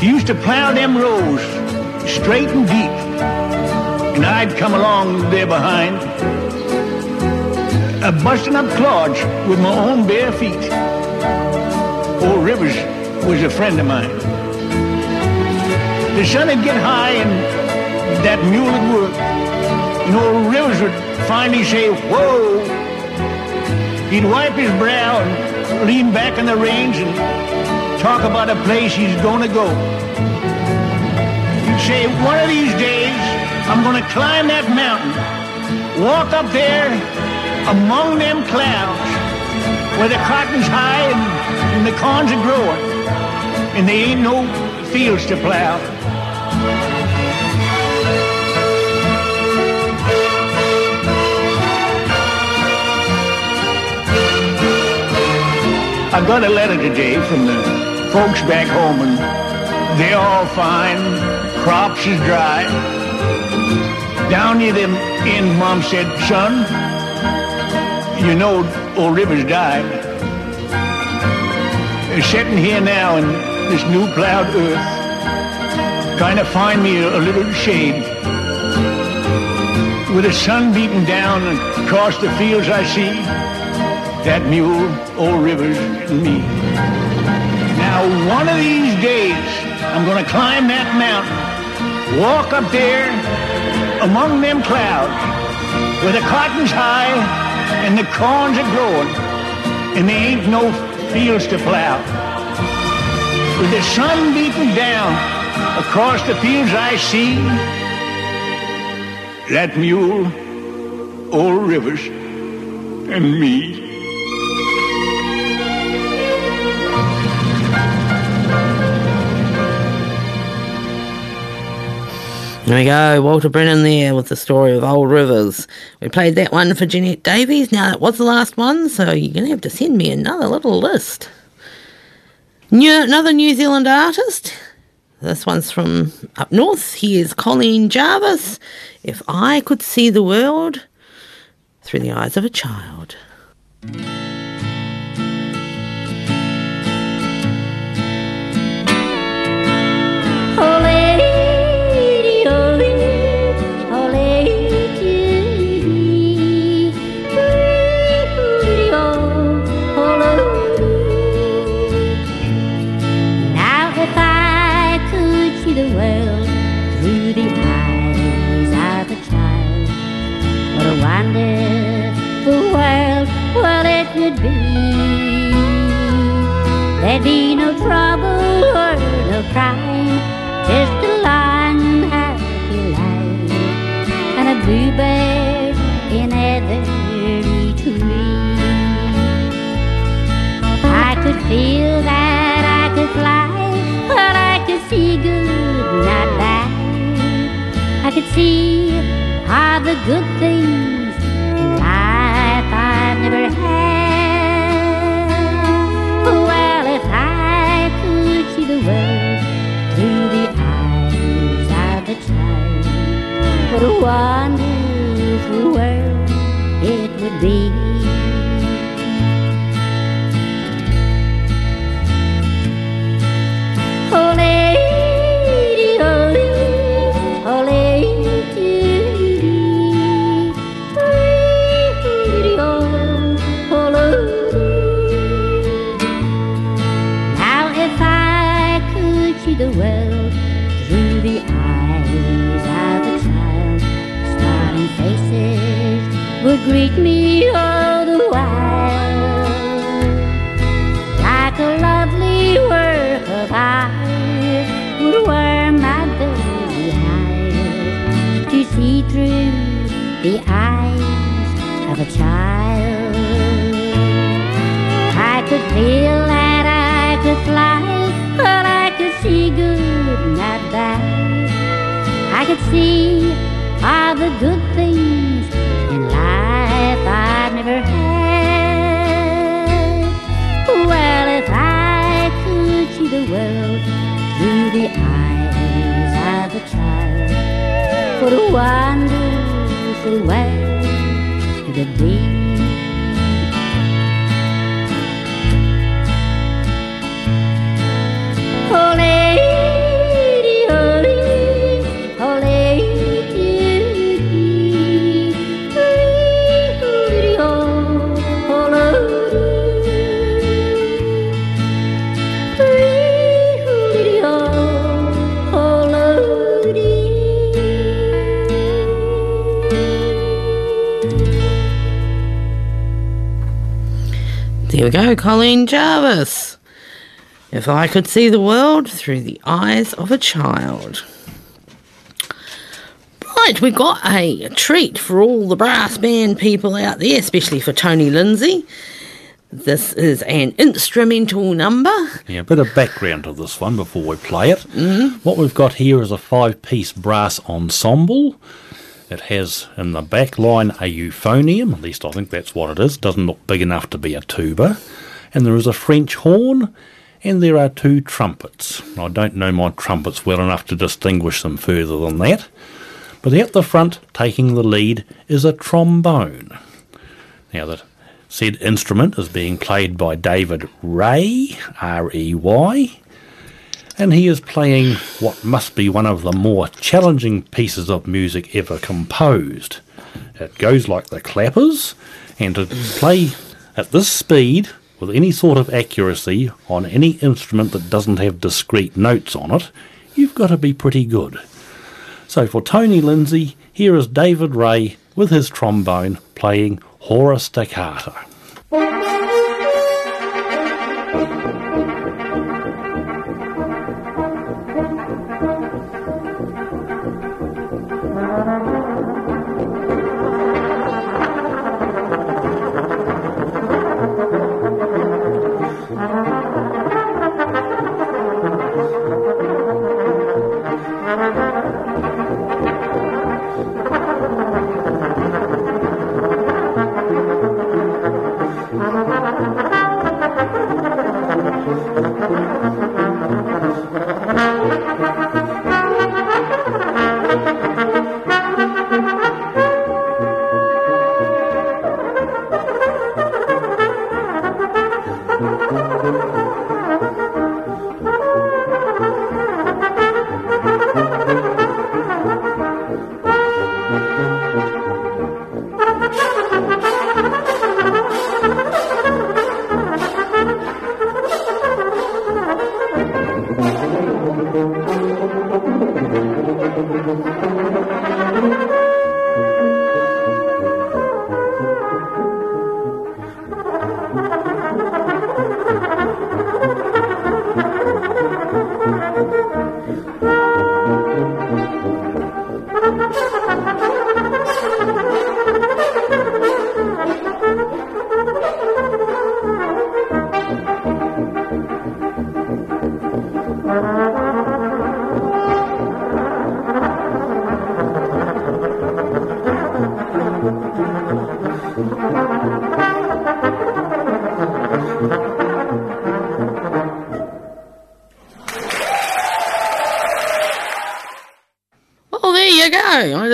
He used to plow them rows straight and deep, and I'd come along there behind, uh, busting up clods with my own bare feet. Old Rivers was a friend of mine. The sun would get high and that mule would work, and old Rivers would finally say, whoa. He'd wipe his brow and lean back on the reins and talk about a place he's gonna go. He'd say, one of these days, I'm gonna climb that mountain, walk up there among them clouds where the cotton's high and, and the corns are growing and there ain't no fields to plow. I got a letter today from the folks back home and they're all fine. Crops is dry. Down near them end, Mom said, son, you know old Rivers died. They're sitting here now in this new plowed earth, trying to find me a, a little shade. With the sun beating down across the fields I see, that mule, old Rivers, and me. One of these days, I'm gonna climb that mountain, walk up there among them clouds, where the cotton's high and the corns are growing, and there ain't no fields to plow. With the sun beating down across the fields I see, that mule, old Rivers, and me. There we go, Walter Brennan there with the story of Old Rivers. We played that one for Jeanette Davies. Now, that was the last one, so you're going to have to send me another little list. New, another New Zealand artist. This one's from up north. Here's Colleen Jarvis. If I could see the world through the eyes of a child. Oh, lady, see are the good things in life I've never had. Well, if I could see the world through the eyes of a child, what a wonderful world it would be. Greet me all the while like a lovely work of art would warm my very eyes to see through the eyes of a child. I could feel that I could fly, but I could see good, not bad. I could see all the good things the world through the eyes of a child, what a wonderful world it would be. We go, Colleen Jarvis. If I could see the world through the eyes of a child. Right, we've got a treat for all the brass band people out there, especially for Tony Lindsay. This is an instrumental number. Yeah, a bit of background to this one before we play it. Mm-hmm. What we've got here is a five piece brass ensemble. It has in the back line a euphonium, at least I think that's what it is. Doesn't look big enough to be a tuba. And there is a French horn, and there are two trumpets. I don't know my trumpets well enough to distinguish them further than that. But at the front, taking the lead, is a trombone. Now, that said instrument is being played by David Ray, R E Y, and he is playing what must be one of the more challenging pieces of music ever composed. It goes like the clappers, and to play at this speed with any sort of accuracy on any instrument that doesn't have discrete notes on it, you've got to be pretty good. So for Tony Lindsay, here is David Ray with his trombone playing Hora Staccato.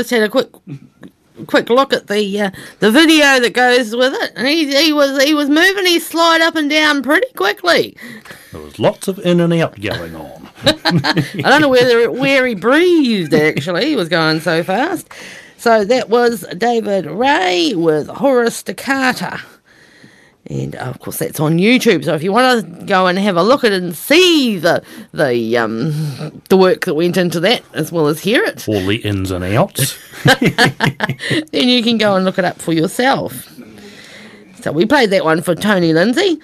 Just had a quick quick look at the uh, the video that goes with it, and he, he was he was moving his slide up and down pretty quickly. There was lots of in and out going on. I don't know whether where he breathed actually. He was going so fast. So that was David Ray with Hora Staccato. And uh, of course, that's on YouTube. So if you want to go and have a look at it and see the the um, the work that went into that, as well as hear it, All the ins and outs. then you can go and look it up for yourself. So we played that one for Tony Lindsay,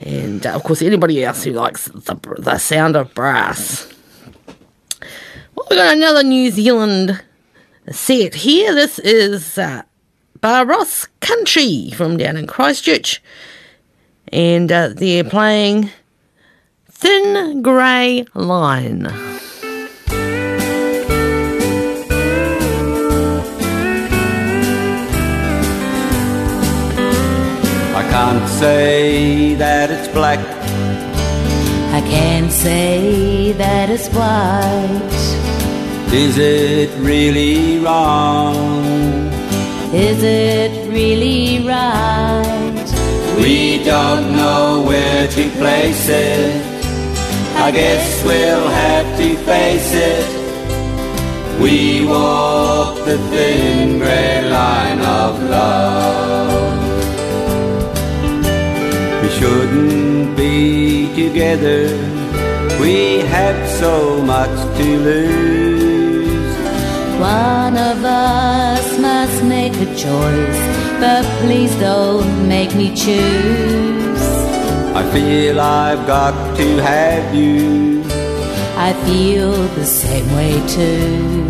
and uh, of course anybody else who likes the the sound of brass. Well, we got another New Zealand set here. This is uh, Barros Country from down in Christchurch, and uh, they're playing Thin Grey Line. Can't say that it's black. I can't say that it's white. Is it really wrong? Is it really right? We don't know where to place it. I guess we'll have to face it. We walk the thin grey line of love. We shouldn't be together. We have so much to lose. One of us must make a choice, but please don't make me choose. I feel I've got to have you. I feel the same way too.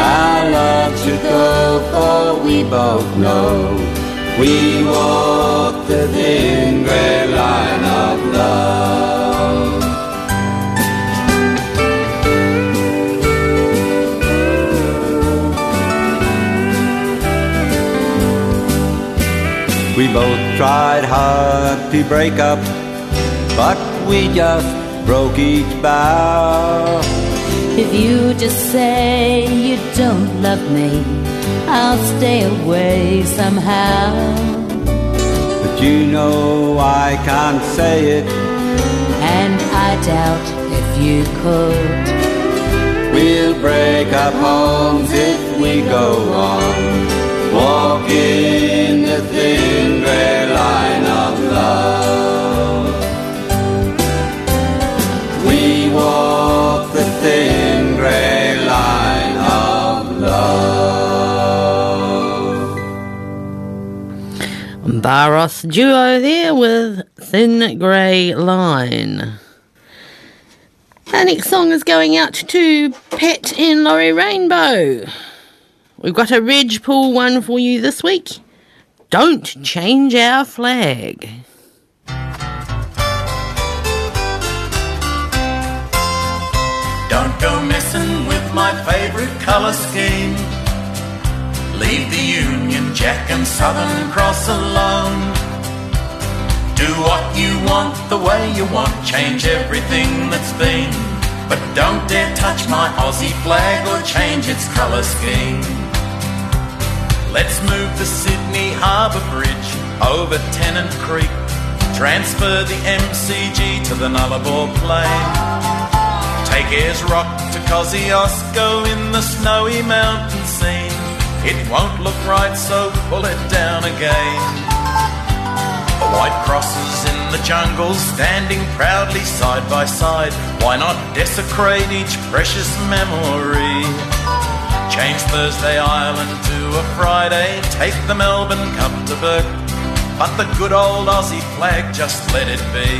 Our love should go, for we both know we walk the thin grey line of love. We both tried hard to break up, but we just broke each bow. If you just say you don't love me, I'll stay away somehow. But you know I can't say it, And I doubt if you could. We'll break up homes if we go on. Walking the thin grey line Barros duo there with Thin Grey Line. Our next song is going out to Pat and Laurie Rainbow. We've got a Reg Pool one for you this week. Don't change our flag. Don't go messing with my favorite color scheme. Leave the Union Jack and Southern Cross alone. Do what you want the way you want, change everything that's been. But don't dare touch my Aussie flag or change its colour scheme. Let's move the Sydney Harbour Bridge over Tennant Creek. Transfer the MCG to the Nullarbor Plain. Take Ayers Rock to Kosciuszko in the snowy mountain scene. It won't look right, so pull it down again. The white crosses in the jungle standing proudly side by side. Why not desecrate each precious memory? Change Thursday Island to a Friday, take the Melbourne Cup to Bourke. But the good old Aussie flag, just let it be.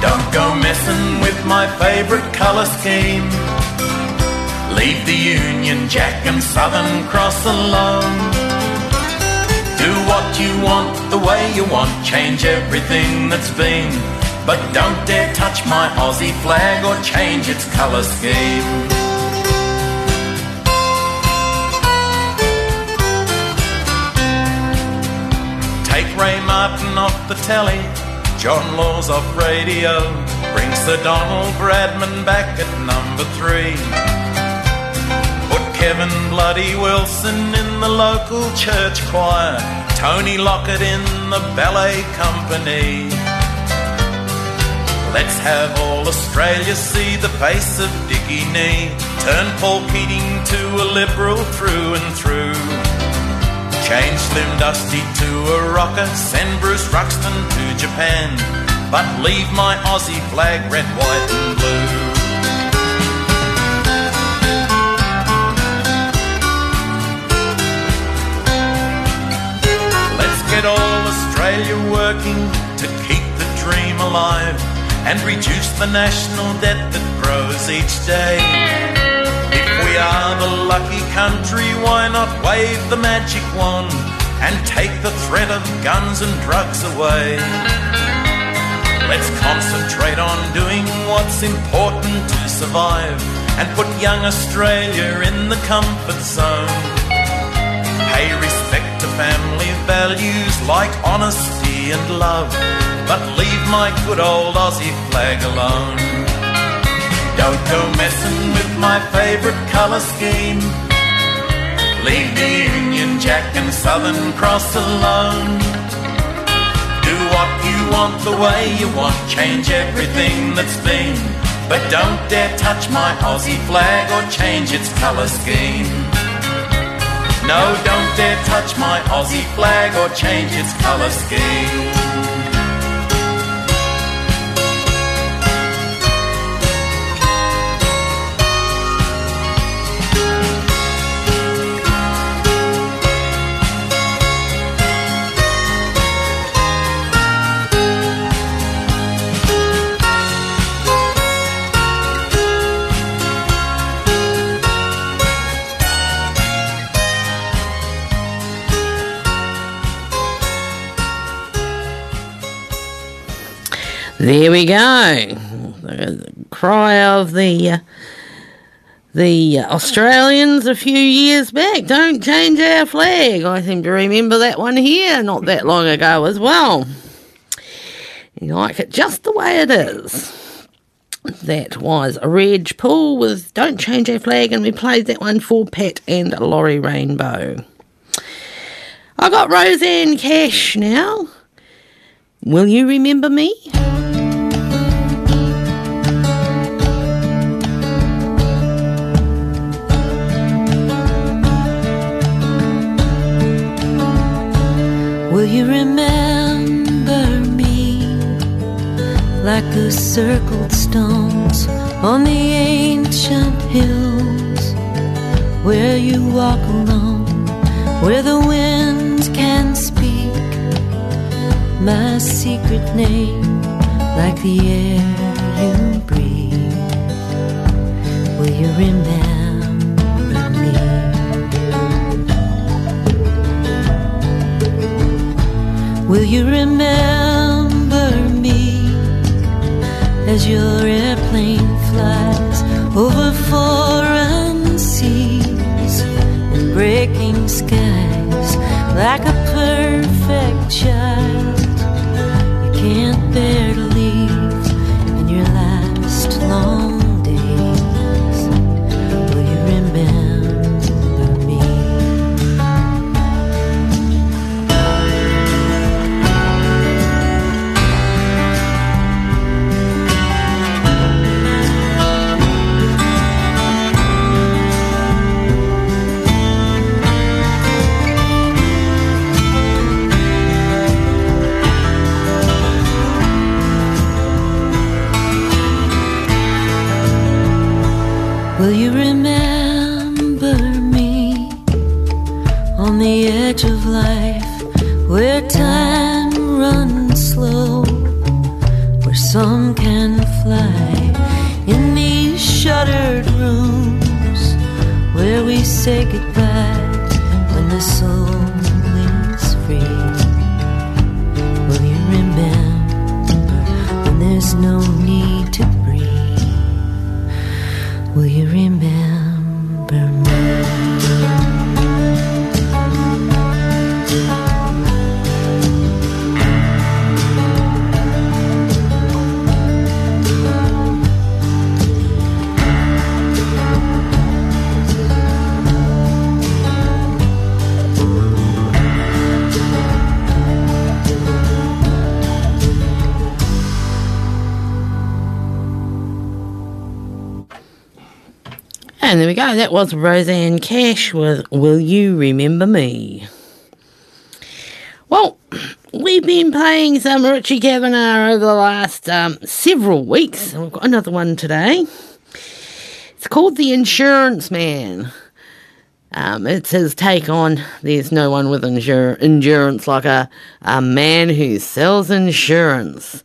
Don't go messing with my favourite colour scheme. Leave the Union Jack and Southern Cross alone. Do what you want the way you want, change everything that's been. But don't dare touch my Aussie flag or change its colour scheme. Take Ray Martin off the telly, John Laws off radio, brings the Donald Bradman back at number three. Buddy Wilson in the local church choir, Tony Lockett in the ballet company. Let's have all Australia see the face of Dickie Knee. Turn Paul Keating to a liberal through and through. Change Slim Dusty to a rocker, send Bruce Ruxton to Japan. But leave my Aussie flag red, white, and blue. Get all Australia working to keep the dream alive and reduce the national debt that grows each day. If we are the lucky country, why not wave the magic wand and take the threat of guns and drugs away? Let's concentrate on doing what's important to survive and put young Australia in the comfort zone. Pay respect family values like honesty and love, but leave my good old Aussie flag alone. Don't go messing with my favourite colour scheme. Leave the Union Jack and Southern Cross alone. Do what you want the way you want, change everything that's been. But don't dare touch my Aussie flag or change its colour scheme. No, don't dare touch my Aussie flag or change its colour scheme. There we go. The cry of the uh, the Australians a few years back. Don't change our flag. I seem to remember that one here not that long ago as well. You like it just the way it is. That was Reg Pool with Don't Change Our Flag, and we played that one for Pat and Laurie Rainbow. I got Rosanne Cash now. Will you remember me? Will you remember me? Like the circled stones on the ancient hills. Where you walk alone, where the winds can speak. My secret name like the air you breathe? Will you remember Will you remember me as your airplane flies over foreign seas and breaking skies like a perfect child? You can't bear That was Rosanne Cash with Will You Remember Me? Well, we've been playing some Richie Kavanagh over the last um, several weeks. We've got another one today. It's called The Insurance Man. Um, it's his take on there's no one with insur- endurance like a, a man who sells insurance.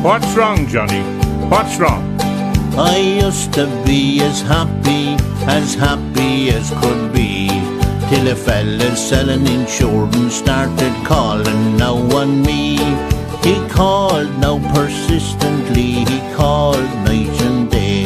What's wrong, Johnny? What's wrong? I used to be as happy, as happy as could be. Till a fella selling insurance started calling now on me. He called now persistently, he called night and day.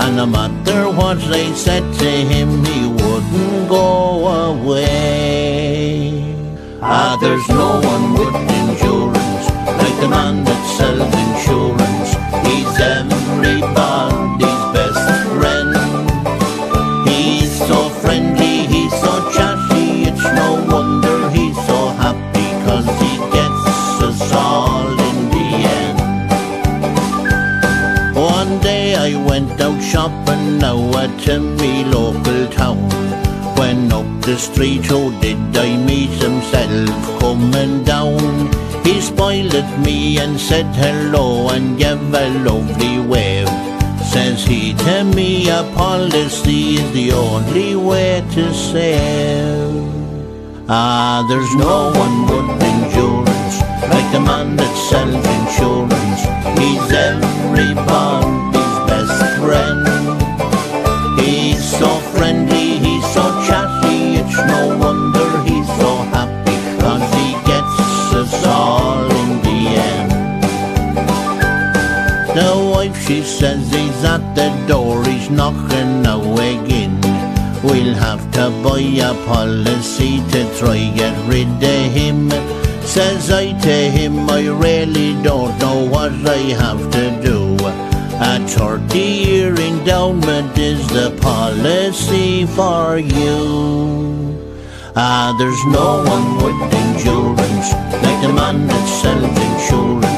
And no matter what I said to him, he wouldn't go away. Ah, there's no one with insurance like the man that sells insurance. He's everybody's best friend. He's so friendly, he's so chatty, it's no wonder he's so happy, cause he gets us all in the end. One day I went out shopping now at me local town. When up the street, oh, did I meet himself coming down? He smiled at me and said hello and gave a lovely wave. Says he to me, a policy is the only way to save. Ah, there's no one with insurance like the man that sells insurance. He's everybody's best friend. He's so friendly, he's so chatty, it's no wonder he's so happy, cause he gets us all in the end. The wife, she says at the door, he's knocking again. We'll have to buy a policy to try get rid of him. Says I to him, I really don't know what I have to do. A 30 year endowment is the policy for you. Ah, there's no one with insurance like the man that sells insurance.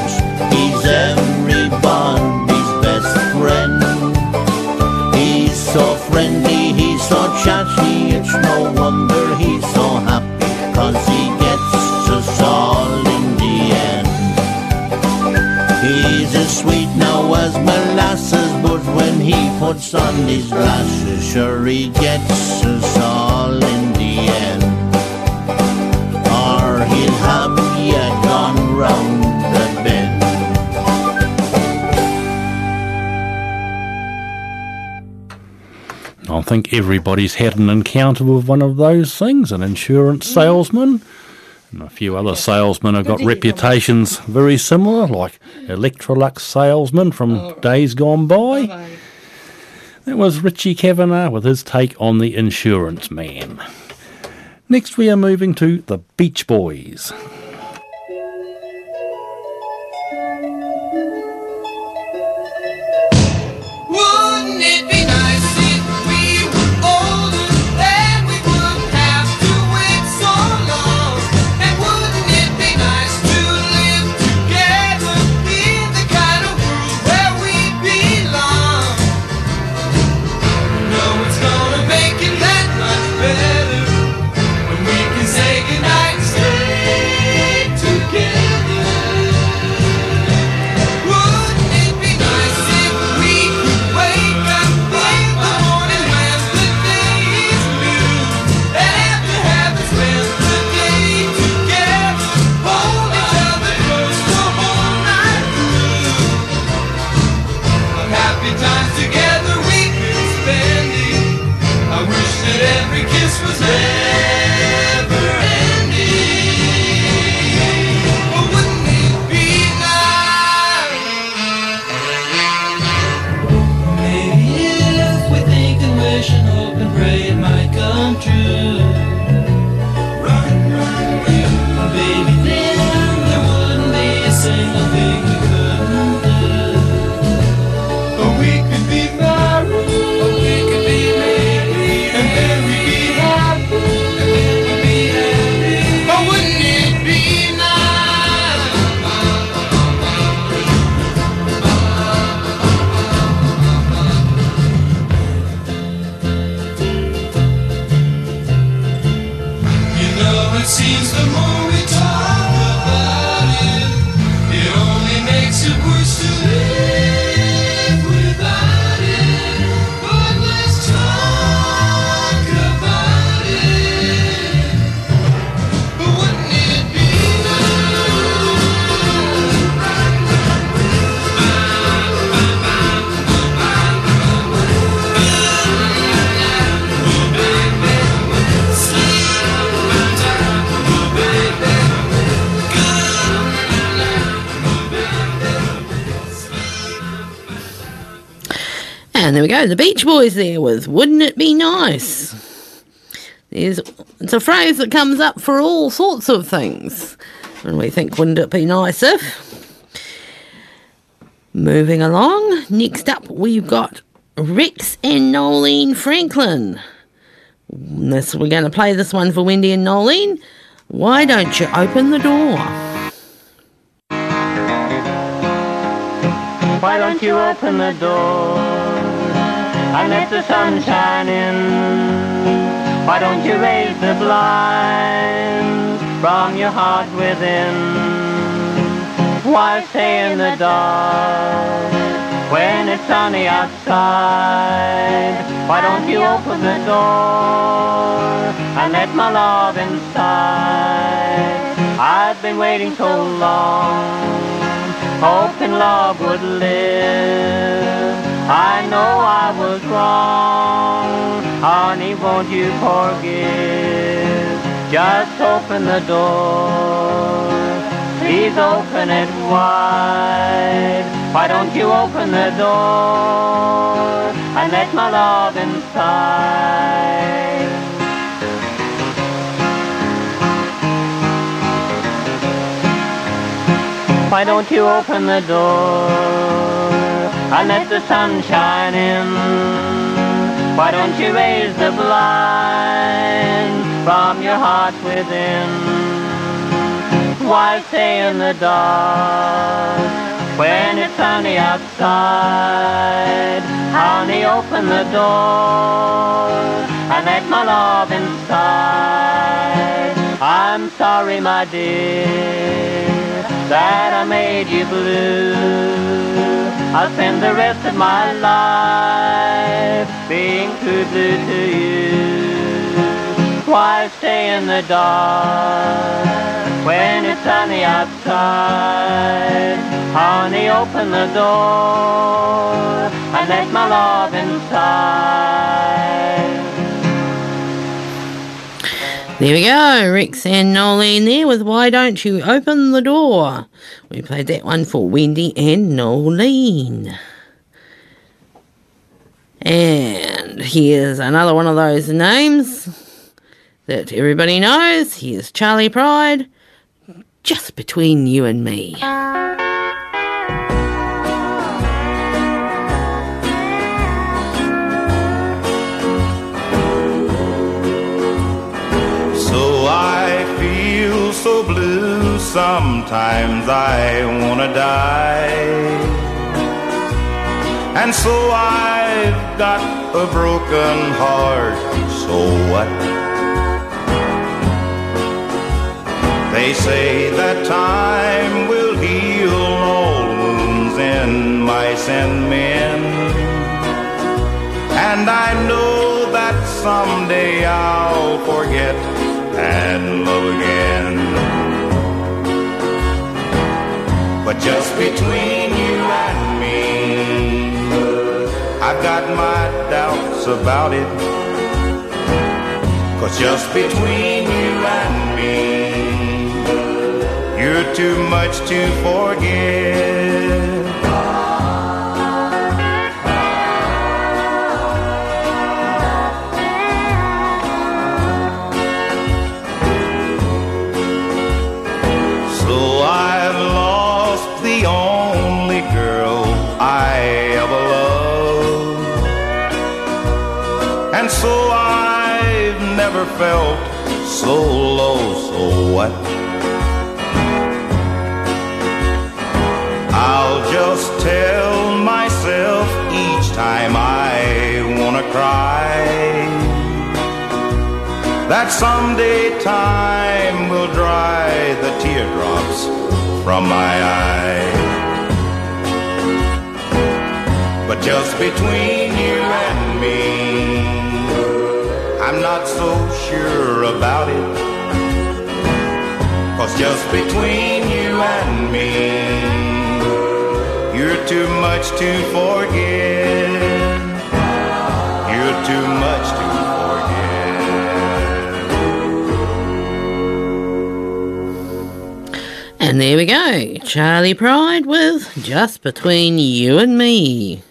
He puts on his glasses, sure he gets us all in the end. Or he'll have you gone round the bend. I think everybody's had an encounter with one of those things an insurance salesman. And a few other salesmen have got reputations very similar, like Electrolux salesman from days gone by. That was Richie Kavanagh with his take on the insurance man. Next, we are moving to the Beach Boys. The Beach Boys there with Wouldn't It Be Nice? There's, it's a phrase that comes up for all sorts of things. And we think, wouldn't it be nice if? Moving along, next up we've got Rex and Nolene Franklin. This, we're going to play this one for Wendy and Nolene. Why don't you open the door? Why don't you open the door and let the sun shine in? Why don't you raise the blinds from your heart within? Why stay in the dark when it's sunny outside? Why don't you open the door and let my love inside? I've been waiting so long hoping love would live. I know I was wrong, honey, won't you forgive? Just open the door, please open it wide. Why don't you open the door and let my love inside? Why don't you open the door and let the sun shine in? Why don't you raise the blind from your heart within? Why stay in the dark when it's sunny outside? Honey, open the door and let my love inside. I'm sorry, my dear that I made you blue. I'll spend the rest of my life being too blue to you. Why stay in the dark when it's sunny outside? Honey, open the door and let my love inside. There we go, Rex and Nolene there with Why Don't You Open the Door? We played that one for Wendy and Nolene. And here's another one of those names that everybody knows. Here's Charley Pride, just between you and me. So blue, sometimes I wanna die. And so I've got a broken heart, so what? They say that time will heal all wounds in mice and men. And I know that someday I'll forget and love again. But just between you and me, I've got my doubts about it. Cause just between you and me, you're too much to forget. Felt so low, so what? I'll just tell myself each time I wanna cry that someday time will dry the teardrops from my eye. But just between you and me, I'm not so sure about it. Cause just between you and me, you're too much to forget. You're too much to And there we go, Charley Pride with Just Between You and Me.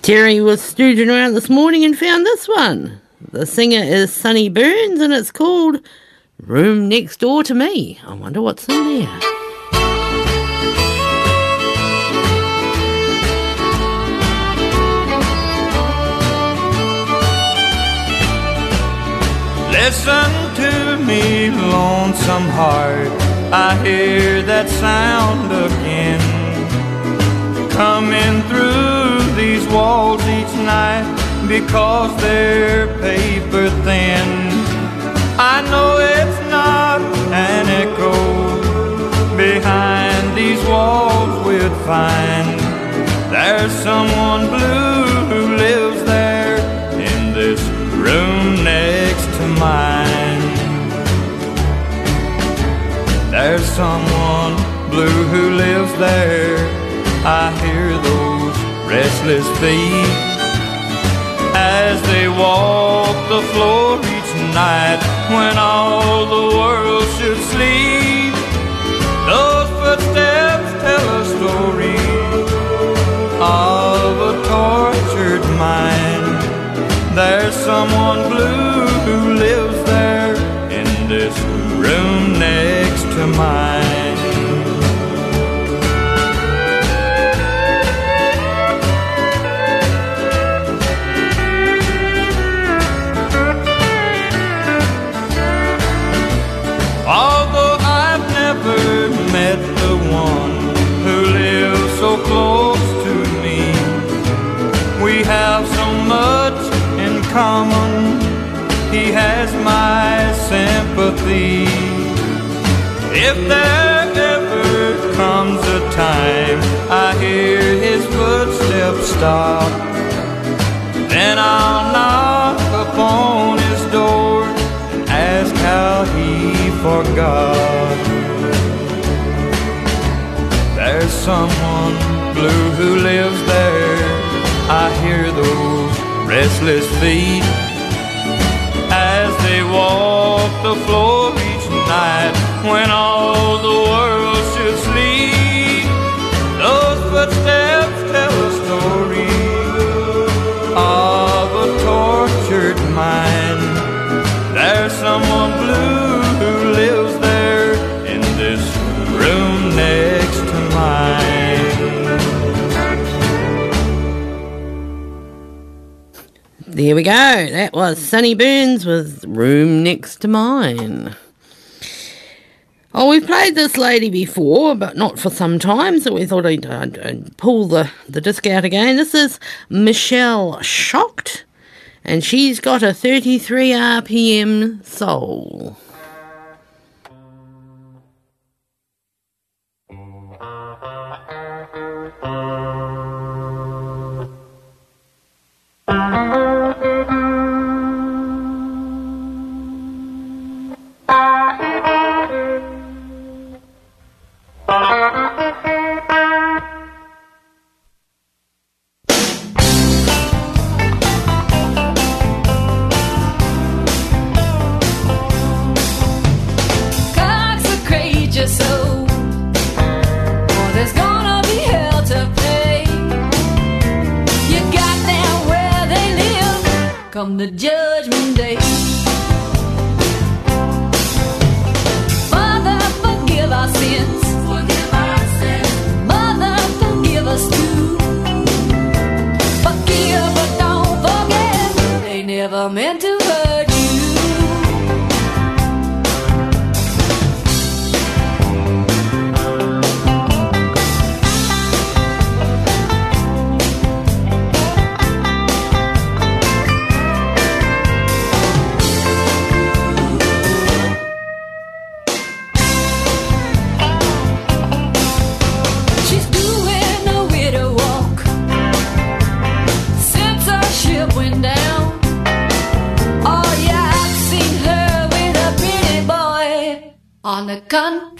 Terry was stooging around this morning and found this one. The singer is Sonny Burns and it's called Room Next Door to Me. I wonder what's in there. Listen to me, lonesome heart. I hear that sound again. Coming through these walls each night because they're paper thin. I know it's not an echo. Behind these walls we'd find there's someone blue who lives there in this room next to mine. There's someone blue who lives there. I hear those restless feet walk the floor each night when all the world should sleep. Those footsteps tell a story of a tortured mind. There's someone blue who lives there in this room next to mine. Sympathy. If there ever comes a time I hear his footsteps stop, then I'll knock upon his door and ask how he forgot. There's someone blue who lives there. I hear those restless feet as they walk the floor There we go. That was Sonny Burns with Room Next to Mine. Oh, we've played this lady before, but not for some time, so we thought I'd, I'd, I'd pull the, the disc out again. This is Michelle Shocked, and she's got a 33 RPM soul.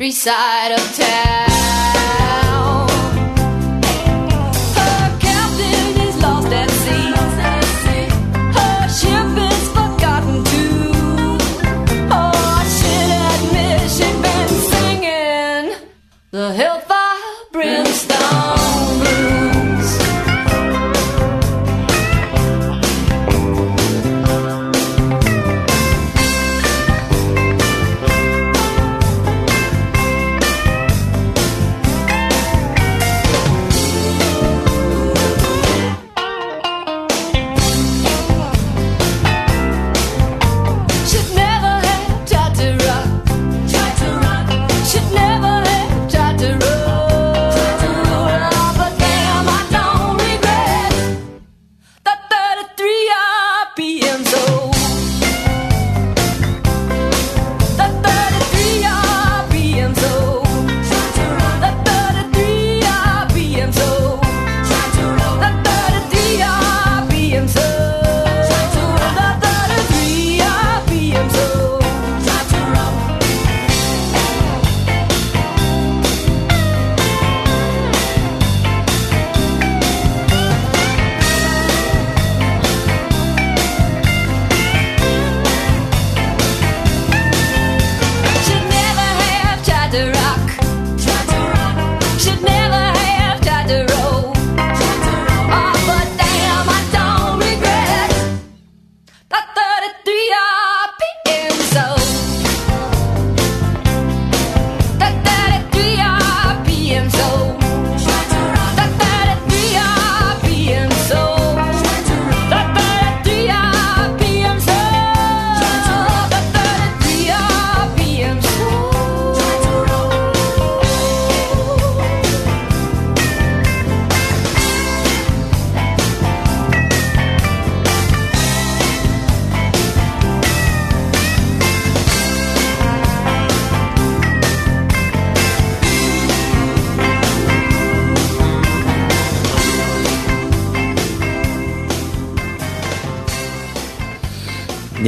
Countryside of town.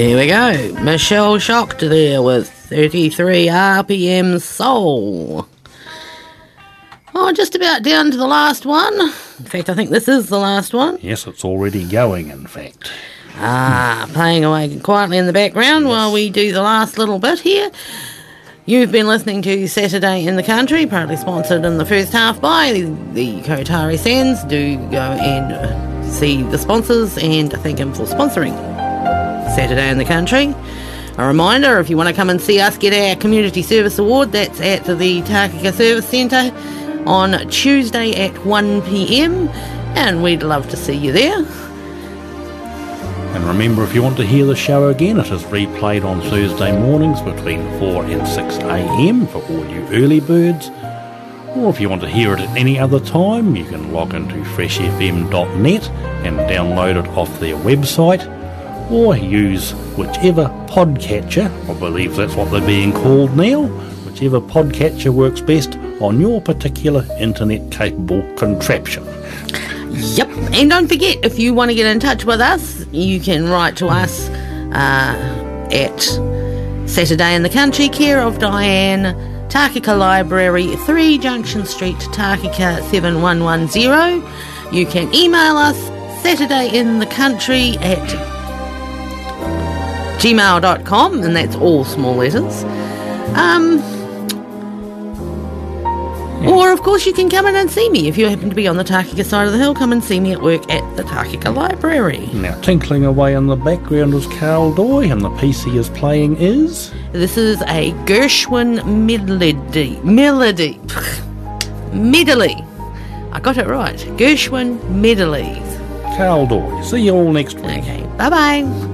There we go. Michelle Shocked there with 33 RPM Soul. Oh, just about down to the last one. In fact, I think this is the last one. Yes, it's already going, in fact. Ah, playing away quietly in the background while we do the last little bit here. You've been listening to Saturday in the Country, partly sponsored in the first half by the, the Kotari Sands. Do go and see the sponsors and thank them for sponsoring Saturday in the Country. A reminder if you want to come and see us get our Community Service Award, that's at the Takaka Service Centre on Tuesday at 1pm, and we'd love to see you there. And remember, if you want to hear the show again, it is replayed on Thursday mornings between 4 and 6 am for all you early birds. Or if you want to hear it at any other time, you can log into freshfm.net and download it off their website, or use whichever podcatcher, I believe that's what they're being called now, whichever podcatcher works best on your particular internet capable contraption. Yep. And don't forget, if you want to get in touch with us, you can write to us uh, at Saturday in the Country, care of Diane, Takaka Library, 3 Junction Street, Takaka 7110. You can email us Saturday in the Country at gmail.com, and that's all small letters. Um, or, of course, you can come in and see me. If you happen to be on the Takaka side of the hill, come and see me at work at the Takaka Library. Now, tinkling away in the background is Carl Doy, and the piece he is playing is. This is a Gershwin melody. Melody. medley. I got it right. Gershwin medley. Carl Doy. See you all next week. Okay, bye bye.